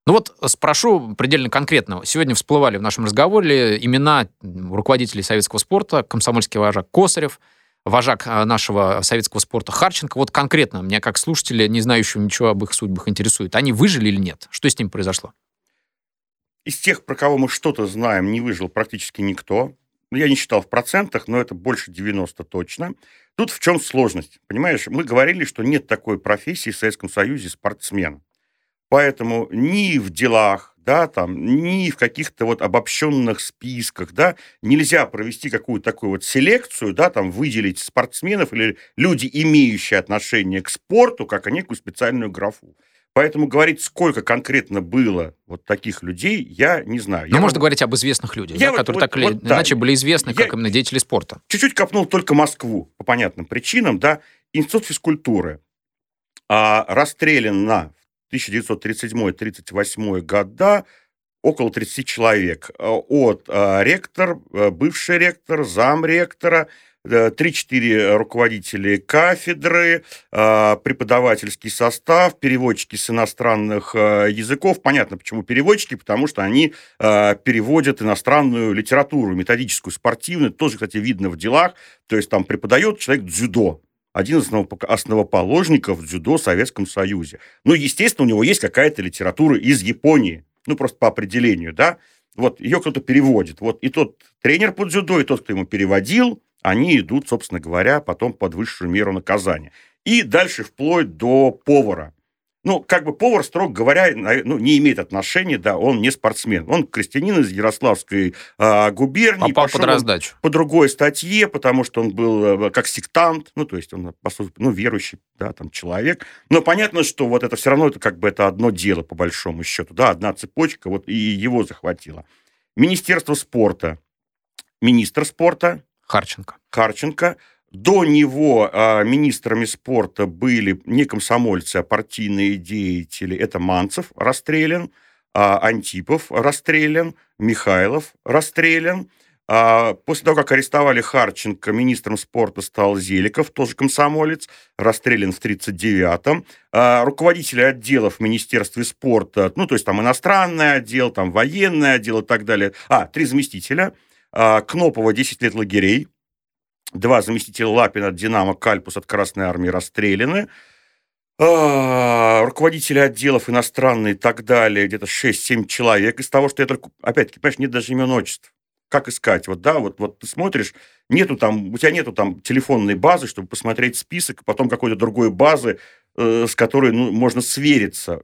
Ну вот спрошу предельно конкретно. Сегодня всплывали в нашем разговоре имена руководителей советского спорта, комсомольский вожак Косарев, вожак а, нашего советского спорта Харченко. Вот конкретно, меня как слушателя, не знающего ничего об их судьбах, интересует. Они выжили или нет? Что с ними произошло? Из тех, про кого мы что-то знаем, не выжил практически никто. Ну, Я не считал в процентах, но это больше 90 точно. Тут в чем сложность? Понимаешь, мы говорили, что нет такой профессии в Советском Союзе спортсмен. Поэтому ни в делах, да, там, ни в каких-то вот обобщенных списках, да, нельзя провести какую-то такую вот селекцию, да, там, выделить спортсменов или люди, имеющие отношение к спорту, как некую специальную графу. Поэтому говорить, сколько конкретно было вот таких людей, я не знаю. Ну, Я можно могу- говорить об известных людях, Я да, вот- которые вот- так или вот да. иначе были известны, Я- как именно деятели спорта. чуть-чуть копнул только Москву по понятным причинам, да, Институт физкультуры а, расстрелян на 1937-38 года около 30 человек. А, От а, ректор, а, бывший ректор, замректора, э, 3-4 руководители кафедры, а, преподавательский состав, переводчики с иностранных а, языков. Понятно, почему переводчики, потому что они переводят иностранную литературу, методическую, спортивную. Тоже, кстати, видно в делах. То есть там преподает человек дзюдо. Один из основоп- основоположников дзюдо в Советском Союзе. Ну, естественно, у него есть какая-то литература из Японии. Ну, просто по определению, да. Вот ее кто-то переводит. Вот и тот тренер по дзюдо, и тот, кто ему переводил, они идут, собственно говоря, потом под высшую меру наказания. И дальше вплоть до повара. Ну, как бы повар, строго говоря, ну, не имеет отношения, да, он не спортсмен. Он крестьянин из Ярославской а, губернии. Попал Пошел под раздачу. по другой статье, потому что он был э, как сектант, ну, то есть он, по сути, ну, верующий, да, там, человек. Но понятно, что вот это все равно, это как бы это одно дело, по большому счету, да, одна цепочка, вот и его захватило. Министерство спорта, министр спорта Харченко. Харченко, до него а, министрами спорта были не комсомольцы, а партийные деятели. Это Манцев расстрелян, а, Антипов расстрелян, Михайлов расстрелян. А, После того, как арестовали Харченко, министром спорта стал Зеликов, тоже комсомолец, расстрелян в 1939-м. А, Руководители отделов в Министерстве спорта, ну, то есть там иностранный отдел, там военный отдел и так далее. А, три заместителя. А, Кнопова 10 лет лагерей. Два заместителя Лапина, Динамо, Кальпус от Красной Армии расстреляны. А, Руководители отделов иностранные и так далее, где-то 6-7 человек. Из того, что я только... Опять-таки, понимаешь, нет даже имен отчеств. Как искать? Вот, да, вот, вот ты смотришь, нету там, у тебя нету там телефонной базы, чтобы посмотреть список, потом какой-то другой базы, э, с которой ну, можно свериться.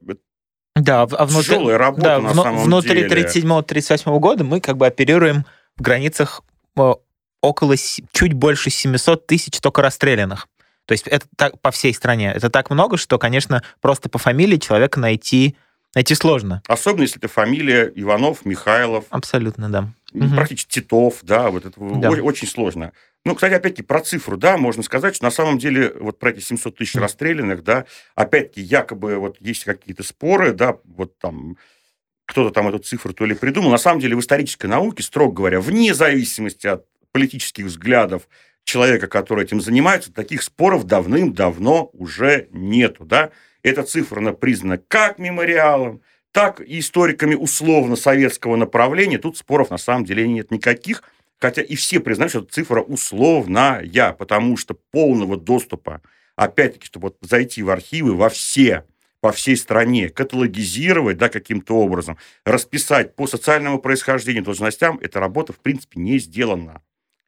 Да, а внутри, тяжелая работа да, на вну- самом внутри деле. 37-38 года мы как бы оперируем в границах э, около чуть больше 700 тысяч только расстрелянных. То есть это так по всей стране. Это так много, что, конечно, просто по фамилии человека найти, найти сложно. Особенно, если это фамилия Иванов, Михайлов, Абсолютно, да. Практически Титов, да, вот это Да. очень сложно. Ну, кстати, опять-таки, про цифру, да, можно сказать, что на самом деле вот про эти 700 тысяч расстрелянных, да, опять-таки, якобы вот есть какие-то споры, да, вот там кто-то там эту цифру то ли придумал. На самом деле в исторической науке, строго говоря, вне зависимости от политических взглядов человека, который этим занимается, таких споров давным-давно уже нету, да. Эта цифра она признана как мемориалом, так и историками условно-советского направления. Тут споров на самом деле нет никаких, хотя и все признают, что цифра условная, потому что полного доступа, опять-таки, чтобы вот зайти в архивы во все, по всей стране, каталогизировать, да, каким-то образом, расписать по социальному происхождению, должностям, эта работа, в принципе, не сделана.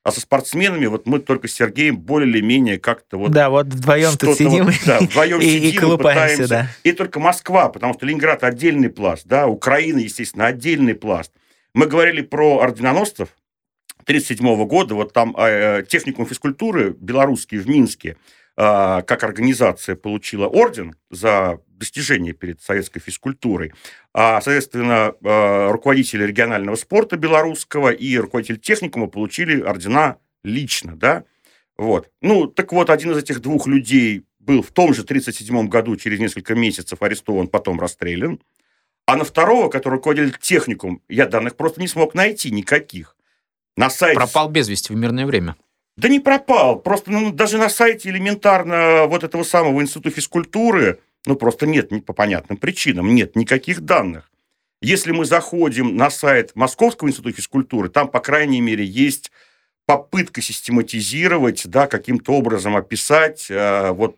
А со спортсменами вот мы только с Сергеем более или менее как-то вот да, вот вдвоем тут сидим вот, да, вдвоем и, сидим и колупаемся, пытаемся. да. И только Москва, потому что Ленинград отдельный пласт, да, Украина, естественно, отдельный пласт. Мы говорили про орденоносцев 1937 года, вот там э, техникум физкультуры белорусский в Минске, э, как организация получила орден за достижения перед советской физкультурой. А, соответственно, э, руководители регионального спорта белорусского и руководитель техникума получили ордена лично, да. Вот. Ну, так вот, один из этих двух людей был в том же 1937 году, через несколько месяцев арестован, потом расстрелян. А на второго, который руководитель техникум, я данных просто не смог найти никаких. На сайте... Пропал без вести в мирное время. Да не пропал. Просто ну, даже на сайте элементарно вот этого самого института физкультуры ну, просто нет, по понятным причинам, нет никаких данных. Если мы заходим на сайт Московского института физкультуры, там, по крайней мере, есть попытка систематизировать, да, каким-то образом описать э, вот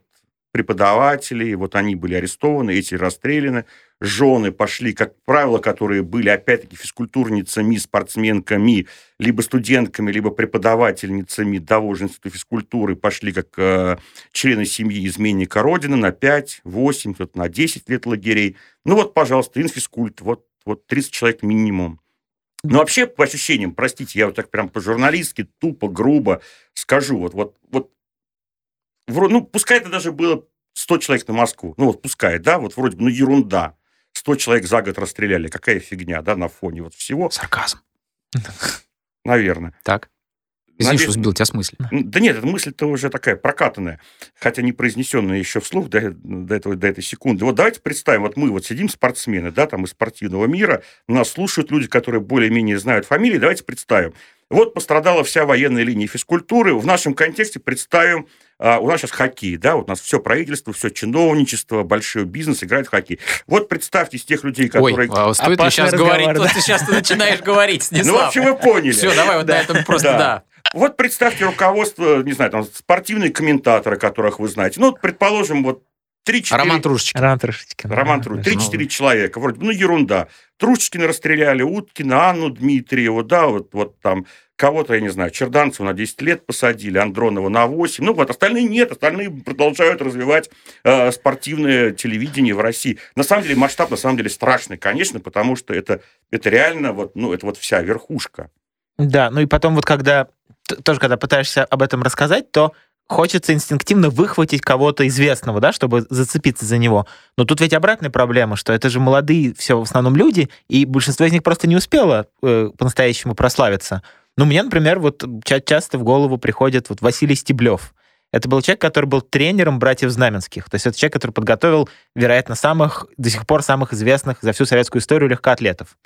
преподавателей, вот они были арестованы, эти расстреляны, жены пошли, как правило, которые были, опять-таки, физкультурницами, спортсменками, либо студентками, либо преподавательницами того же института физкультуры, пошли как э, члены семьи изменника Родины на 5, 8, кто-то на 10 лет лагерей. Ну вот, пожалуйста, инфискульт, вот, вот 30 человек минимум. Но вообще, по ощущениям, простите, я вот так прям по-журналистски, тупо, грубо скажу, вот, вот, вот ну, пускай это даже было 100 человек на Москву, ну, вот пускай, да, вот вроде бы, ну, ерунда. 100 человек за год расстреляли, какая фигня, да, на фоне вот всего. Сарказм. Наверное. Так. Извини, Надеюсь, что сбил тебя с мысли. Да нет, эта мысль-то уже такая прокатанная, хотя не произнесенная еще вслух до, до, этого, до этой секунды. Вот давайте представим, вот мы вот сидим, спортсмены, да, там из спортивного мира, нас слушают люди, которые более-менее знают фамилии, давайте представим. Вот пострадала вся военная линия физкультуры. В нашем контексте представим а, у нас сейчас хоккей, да, вот у нас все правительство, все чиновничество, большой бизнес играет в хоккей. Вот представьте из тех людей, которые... Ой, а стоит ли сейчас говорить? Да. ты сейчас ты начинаешь говорить, Снислав. Ну, в общем, вы поняли. Все, давай вот на этом просто, да. Вот представьте руководство, не знаю, там, спортивные комментаторы, которых вы знаете. Ну, предположим, вот 3-4... Роман Трушечкин. Роман Трушечкин. Роман Трушечкин. 3-4 человека. Вроде, ну, ерунда. Трушечкина расстреляли, Уткина, Анну Дмитриеву, да, вот, вот там кого-то, я не знаю, Черданцева на 10 лет посадили, Андронова на 8. Ну вот, остальные нет, остальные продолжают развивать э, спортивное телевидение в России. На самом деле масштаб, на самом деле, страшный, конечно, потому что это, это реально вот, ну, это вот вся верхушка. Да, ну и потом вот когда, тоже когда пытаешься об этом рассказать, то хочется инстинктивно выхватить кого-то известного, да, чтобы зацепиться за него. Но тут ведь обратная проблема, что это же молодые все в основном люди, и большинство из них просто не успело э, по-настоящему прославиться. Ну, мне, например, вот часто в голову приходит вот Василий Стеблев. Это был человек, который был тренером братьев Знаменских. То есть это человек, который подготовил, вероятно, самых, до сих пор самых известных за всю советскую историю легкоатлетов.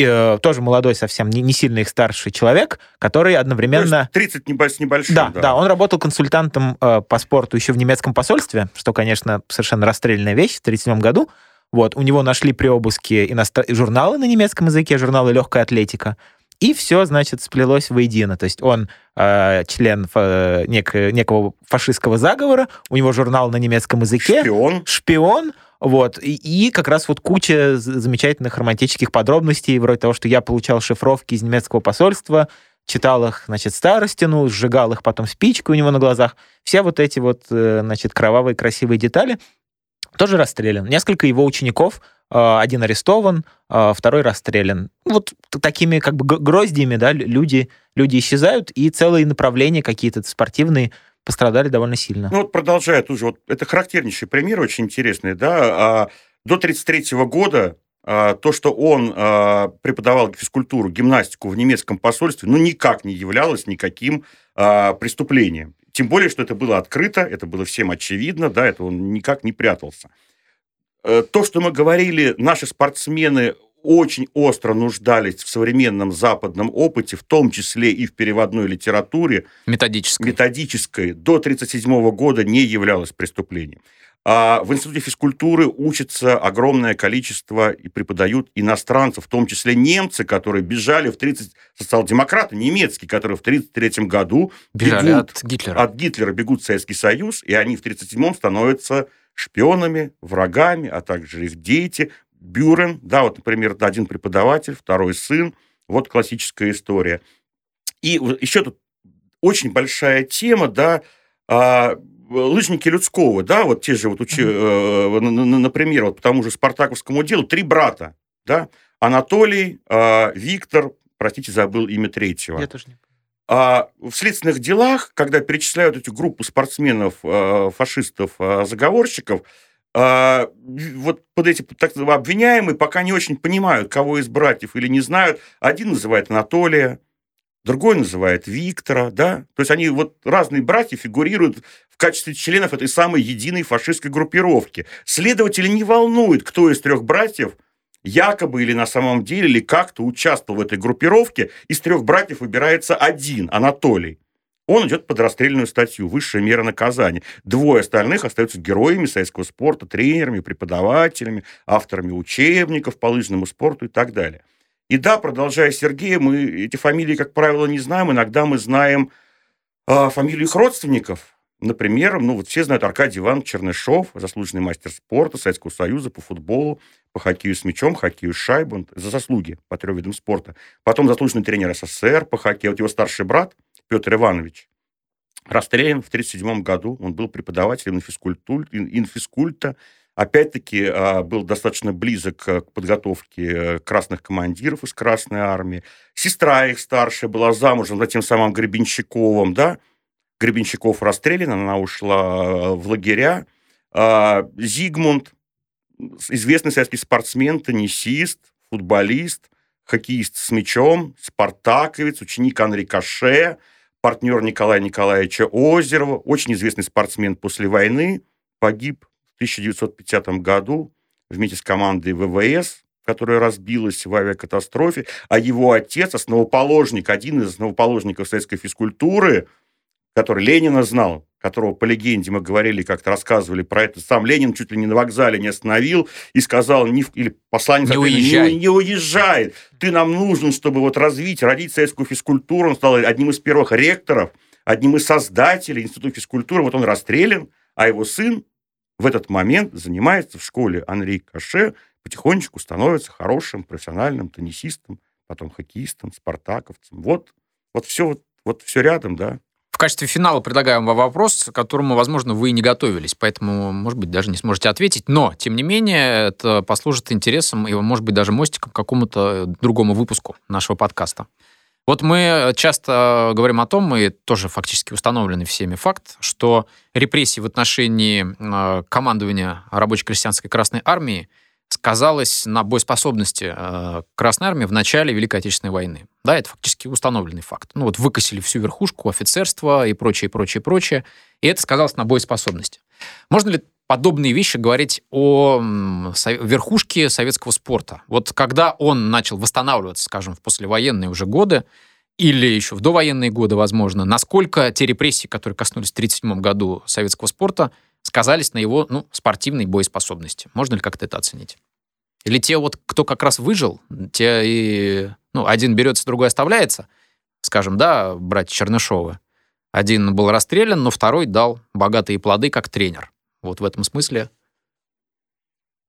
Э, тоже молодой совсем, не, не сильно их старший человек, который одновременно... То есть 30 небольш, с небольшим, да, да. Да, он работал консультантом э, по спорту еще в немецком посольстве, что, конечно, совершенно расстрельная вещь в 1937 году. Вот, у него нашли при обыске иностр... журналы на немецком языке, журналы «Легкая атлетика». И все, значит, сплелось воедино. То есть он э, член э, нек, некого фашистского заговора, у него журнал на немецком языке. Шпион. Шпион. Вот. И, и как раз вот куча замечательных романтических подробностей, вроде того, что я получал шифровки из немецкого посольства, читал их, значит, старостину, сжигал их потом спичкой у него на глазах. Все вот эти вот, э, значит, кровавые красивые детали тоже расстрелян. Несколько его учеников Э, один арестован, э, второй расстрелян. Вот такими как бы гроздьями, да, люди, люди исчезают, и целые направления какие-то спортивные пострадали довольно сильно. Ну вот продолжая тоже, вот это характернейший пример, очень интересный, да, а, до 1933 года а, то, что он а, преподавал физкультуру, гимнастику в немецком посольстве, ну, никак не являлось никаким преступлением. Тем более, что это было открыто, это было всем очевидно, да, это он никак не прятался. Э, то, что мы говорили, наши спортсмены очень остро нуждались в современном западном опыте, в том числе и в переводной литературе. Методической. Методической. До 1937 года не являлось преступлением. А в Институте физкультуры учатся огромное количество и преподают иностранцев, в том числе немцы, которые бежали в 30... Социал-демократы немецкие, которые в 1933 году бежали бегут, от Гитлера. От Гитлера бегут в Советский Союз, и они в 1937 становятся шпионами, врагами, а также их дети. Бюрен, да, вот, например, один преподаватель, второй сын. Вот классическая история. И еще тут очень большая тема, да, а, лыжники людского, да, вот те же вот учи, э, например, вот по тому же Спартаковскому делу три брата, да, Анатолий, э, Виктор, простите, забыл имя третьего. Я тоже не А в следственных делах, когда перечисляют эту группу спортсменов, э, фашистов, э, заговорщиков, э, вот под эти так обвиняемые пока не очень понимают, кого из братьев или не знают. Один называет Анатолия, другой называет Виктора, да? То есть они вот разные братья фигурируют в качестве членов этой самой единой фашистской группировки. Следователи не волнует, кто из трех братьев якобы или на самом деле, или как-то участвовал в этой группировке. Из трех братьев выбирается один, Анатолий. Он идет под расстрельную статью, высшая мера наказания. Двое остальных остаются героями советского спорта, тренерами, преподавателями, авторами учебников по лыжному спорту и так далее. И да, продолжая Сергея, мы эти фамилии, как правило, не знаем. Иногда мы знаем э, фамилию их родственников. Например, ну вот все знают Аркадий Иван Чернышов, заслуженный мастер спорта Советского Союза по футболу, по хоккею с мячом, хоккею с шайбой, за заслуги по трем видам спорта. Потом заслуженный тренер СССР по хоккею. Вот его старший брат Петр Иванович расстрелян в 1937 году. Он был преподавателем инфискульта, опять-таки а, был достаточно близок к подготовке э, красных командиров из Красной Армии. Сестра их старшая была замужем за тем самым Гребенщиковым, да. Гребенщиков расстрелян, она ушла э, в лагеря. А, Зигмунд, известный советский спортсмен, теннисист, футболист, хоккеист с мячом, спартаковец, ученик Анри Каше, партнер Николая Николаевича Озерова, очень известный спортсмен после войны, погиб 1950 году вместе с командой ВВС, которая разбилась в авиакатастрофе, а его отец, основоположник, один из основоположников советской физкультуры, который Ленина знал, которого по легенде мы говорили, как-то рассказывали про это, сам Ленин чуть ли не на вокзале не остановил и сказал, не, или посланец не, уезжай. не, не уезжай, ты нам нужен, чтобы вот развить, родить советскую физкультуру. Он стал одним из первых ректоров, одним из создателей Института физкультуры. Вот он расстрелян, а его сын в этот момент занимается в школе Анри Каше, потихонечку становится хорошим профессиональным теннисистом, потом хоккеистом, спартаковцем. Вот, вот все, вот, вот все рядом, да. В качестве финала предлагаем вам вопрос, к которому, возможно, вы и не готовились, поэтому, может быть, даже не сможете ответить. Но, тем не менее, это послужит интересом и, может быть, даже мостиком к какому-то другому выпуску нашего подкаста. Вот мы часто говорим о том, и тоже фактически установленный всеми факт, что репрессии в отношении э, командования рабоче-крестьянской Красной Армии сказалось на боеспособности э, Красной Армии в начале Великой Отечественной войны. Да, это фактически установленный факт. Ну вот выкосили всю верхушку, офицерство и прочее, прочее, прочее. И это сказалось на боеспособности. Можно ли подобные вещи говорить о верхушке советского спорта. Вот когда он начал восстанавливаться, скажем, в послевоенные уже годы, или еще в довоенные годы, возможно, насколько те репрессии, которые коснулись в 1937 году советского спорта, сказались на его ну, спортивной боеспособности. Можно ли как-то это оценить? Или те вот, кто как раз выжил, те и... Ну, один берется, другой оставляется, скажем, да, братья Чернышовы. Один был расстрелян, но второй дал богатые плоды как тренер. Вот в этом смысле.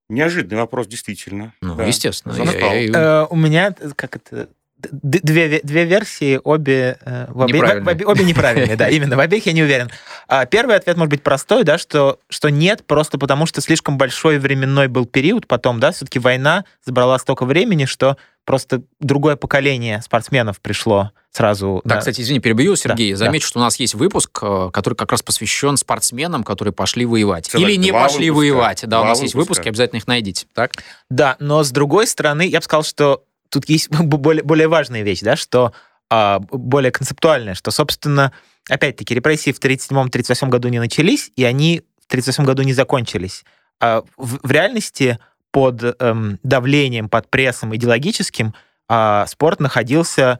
Неожиданный вопрос, действительно. Ну, да. естественно. Я, я... Э, у меня, как это, две, две версии, обе, э, в обе, в, обе, обе неправильные, да, именно, в обеих я не уверен. А первый ответ может быть простой, да, что, что нет, просто потому что слишком большой временной был период потом, да, все-таки война забрала столько времени, что просто другое поколение спортсменов пришло сразу. Да, на... кстати, извини, перебью, Сергей. Да, Замечу, да. что у нас есть выпуск, э, который как раз посвящен спортсменам, которые пошли воевать. Целых Или не пошли выпуска. воевать. Да, два у нас выпуска. есть выпуски, обязательно их найдите. Так? Да, но с другой стороны, я бы сказал, что тут есть более, более важная вещь, да, что а, более концептуальная, что, собственно, опять-таки, репрессии в 1937-1938 году не начались, и они в 1938 году не закончились. А в, в реальности под эм, давлением, под прессом идеологическим э, спорт находился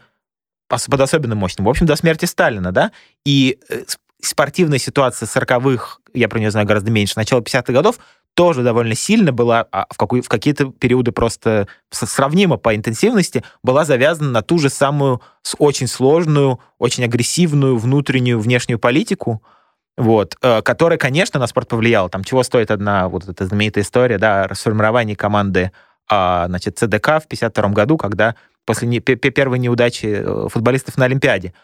под особенно мощным. В общем, до смерти Сталина, да? И э, спортивная ситуация 40-х, я про нее знаю гораздо меньше, начала 50-х годов, тоже довольно сильно была, а в, какой, в какие-то периоды просто сравнимо по интенсивности, была завязана на ту же самую очень сложную, очень агрессивную внутреннюю, внешнюю политику, вот, э, которая, конечно, на спорт повлияла. Там чего стоит одна вот эта знаменитая история, да, расформирование команды а, значит, ЦДК в 52 году, когда после не, первой неудачи э, футболистов на Олимпиаде.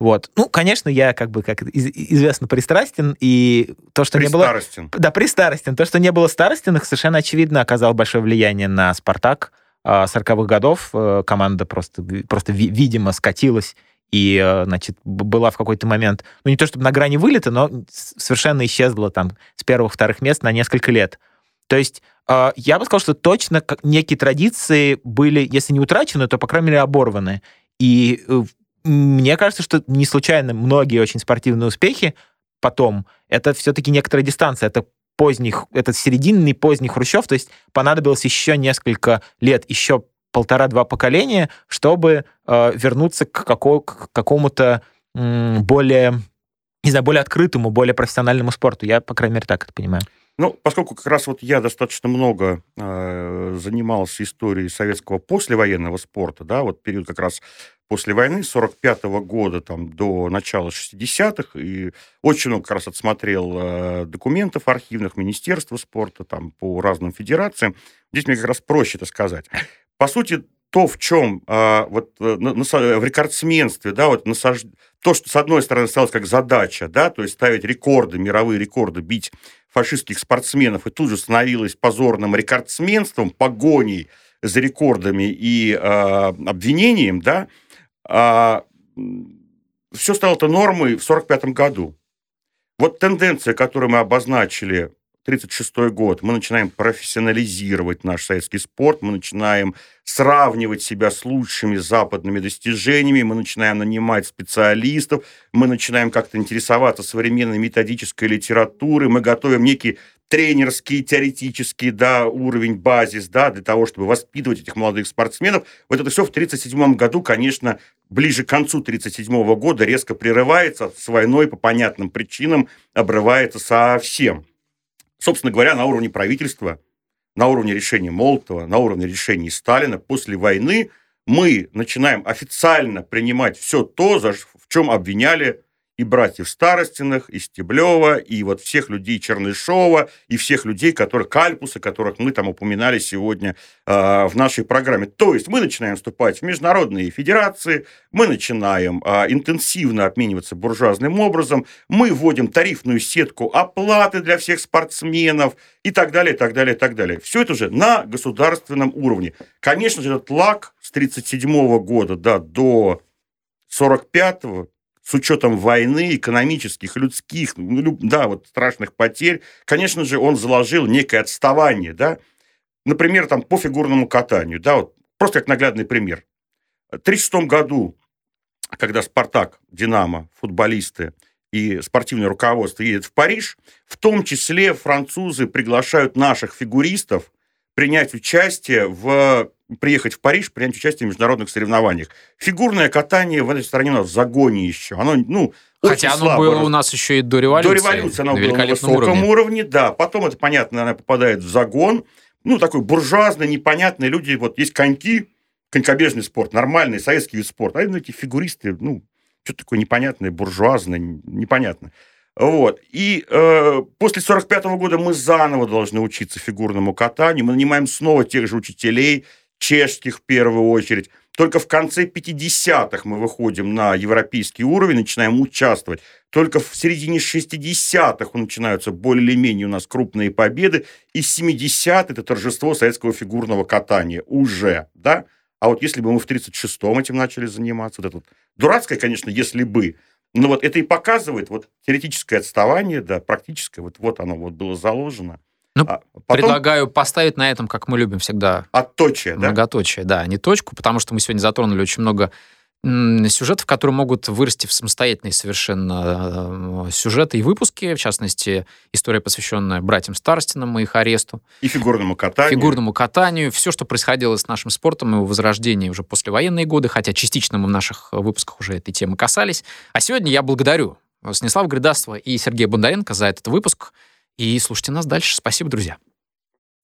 Вот. Ну, конечно, я, как бы, как известно, пристрастен, и то, что не было... Да, пристаростен. То, что не было старостиных, совершенно очевидно оказало большое влияние на «Спартак» 40-х годов. Э, команда просто, просто видимо, скатилась и, э, значит, была в какой-то момент, ну, не то чтобы на грани вылета, но совершенно исчезла там с первых-вторых мест на несколько лет. То есть э, я бы сказал, что точно некие традиции были, если не утрачены, то, по крайней мере, оборваны. И э, мне кажется, что не случайно многие очень спортивные успехи потом, это все-таки некоторая дистанция, это поздних, это серединный поздний Хрущев, то есть понадобилось еще несколько лет, еще полтора-два поколения, чтобы э, вернуться к, како, к какому-то более, не знаю, более открытому, более профессиональному спорту. Я, по крайней мере, так это понимаю. Ну, поскольку как раз вот я достаточно много э, занимался историей советского послевоенного спорта, да, вот период как раз после войны, 45 -го года там, до начала 60-х, и очень много как раз отсмотрел э, документов архивных Министерства спорта там, по разным федерациям. Здесь мне как раз проще это сказать. По сути, то, в чем а, вот э, на, на, в рекордсменстве, да, вот насаж... то, что с одной стороны ставилось как задача, да, то есть ставить рекорды, мировые рекорды, бить фашистских спортсменов, и тут же становилось позорным рекордсменством, погоней за рекордами и э, обвинением, да, э, все стало это нормой в 1945 году. Вот тенденция, которую мы обозначили 1936 год, мы начинаем профессионализировать наш советский спорт, мы начинаем сравнивать себя с лучшими западными достижениями, мы начинаем нанимать специалистов, мы начинаем как-то интересоваться современной методической литературой, мы готовим некий тренерский, теоретический да, уровень, базис да, для того, чтобы воспитывать этих молодых спортсменов. Вот это все в 1937 году, конечно, ближе к концу 1937 года резко прерывается, с войной по понятным причинам обрывается совсем собственно говоря, на уровне правительства, на уровне решения Молотова, на уровне решений Сталина. После войны мы начинаем официально принимать все то, в чем обвиняли и братьев Старостиных, и Стеблева, и вот всех людей Чернышова, и всех людей, которых Кальпуса, которых мы там упоминали сегодня э, в нашей программе. То есть мы начинаем вступать в международные федерации, мы начинаем э, интенсивно обмениваться буржуазным образом, мы вводим тарифную сетку оплаты для всех спортсменов и так далее, и так далее, и так далее. Все это уже на государственном уровне. Конечно же, этот лак с 1937 года да, до 45 с учетом войны, экономических, людских, ну, да, вот страшных потерь, конечно же, он заложил некое отставание, да, например, там по фигурному катанию, да, вот просто как наглядный пример. В 1936 году, когда «Спартак», «Динамо», футболисты и спортивное руководство едет в Париж, в том числе французы приглашают наших фигуристов принять участие в приехать в Париж, принять участие в международных соревнованиях. Фигурное катание в этой стране у нас в загоне еще. Оно, ну, Хотя оно слабо. было у нас еще и до революции. До революции оно было на высоком уровне. уровне, да. Потом это, понятно, она попадает в загон. Ну, такой буржуазный, непонятный. Люди, вот есть коньки, конькобежный спорт, нормальный советский вид спорта. А эти фигуристы, ну, что-то такое непонятное, буржуазное, непонятно. Вот. И э, после 45 -го года мы заново должны учиться фигурному катанию. Мы нанимаем снова тех же учителей, чешских в первую очередь. Только в конце 50-х мы выходим на европейский уровень, начинаем участвовать. Только в середине 60-х начинаются более-менее у нас крупные победы. И 70-е – это торжество советского фигурного катания уже, да? А вот если бы мы в 36-м этим начали заниматься, вот это вот дурацкое, конечно, если бы, но вот это и показывает вот теоретическое отставание, да, практическое, вот, вот оно вот было заложено. Ну, а потом... Предлагаю поставить на этом, как мы любим всегда. Отточие, да? Многоточие, да, не точку, потому что мы сегодня затронули очень много сюжетов, которые могут вырасти в самостоятельные совершенно э, сюжеты и выпуски, в частности, история, посвященная братьям Старостинам и их аресту. И фигурному катанию. Фигурному катанию. Все, что происходило с нашим спортом и его возрождении уже послевоенные годы, хотя частично мы в наших выпусках уже этой темы касались. А сегодня я благодарю Станислава Гридасова и Сергея Бондаренко за этот выпуск. И слушайте нас дальше. Спасибо, друзья.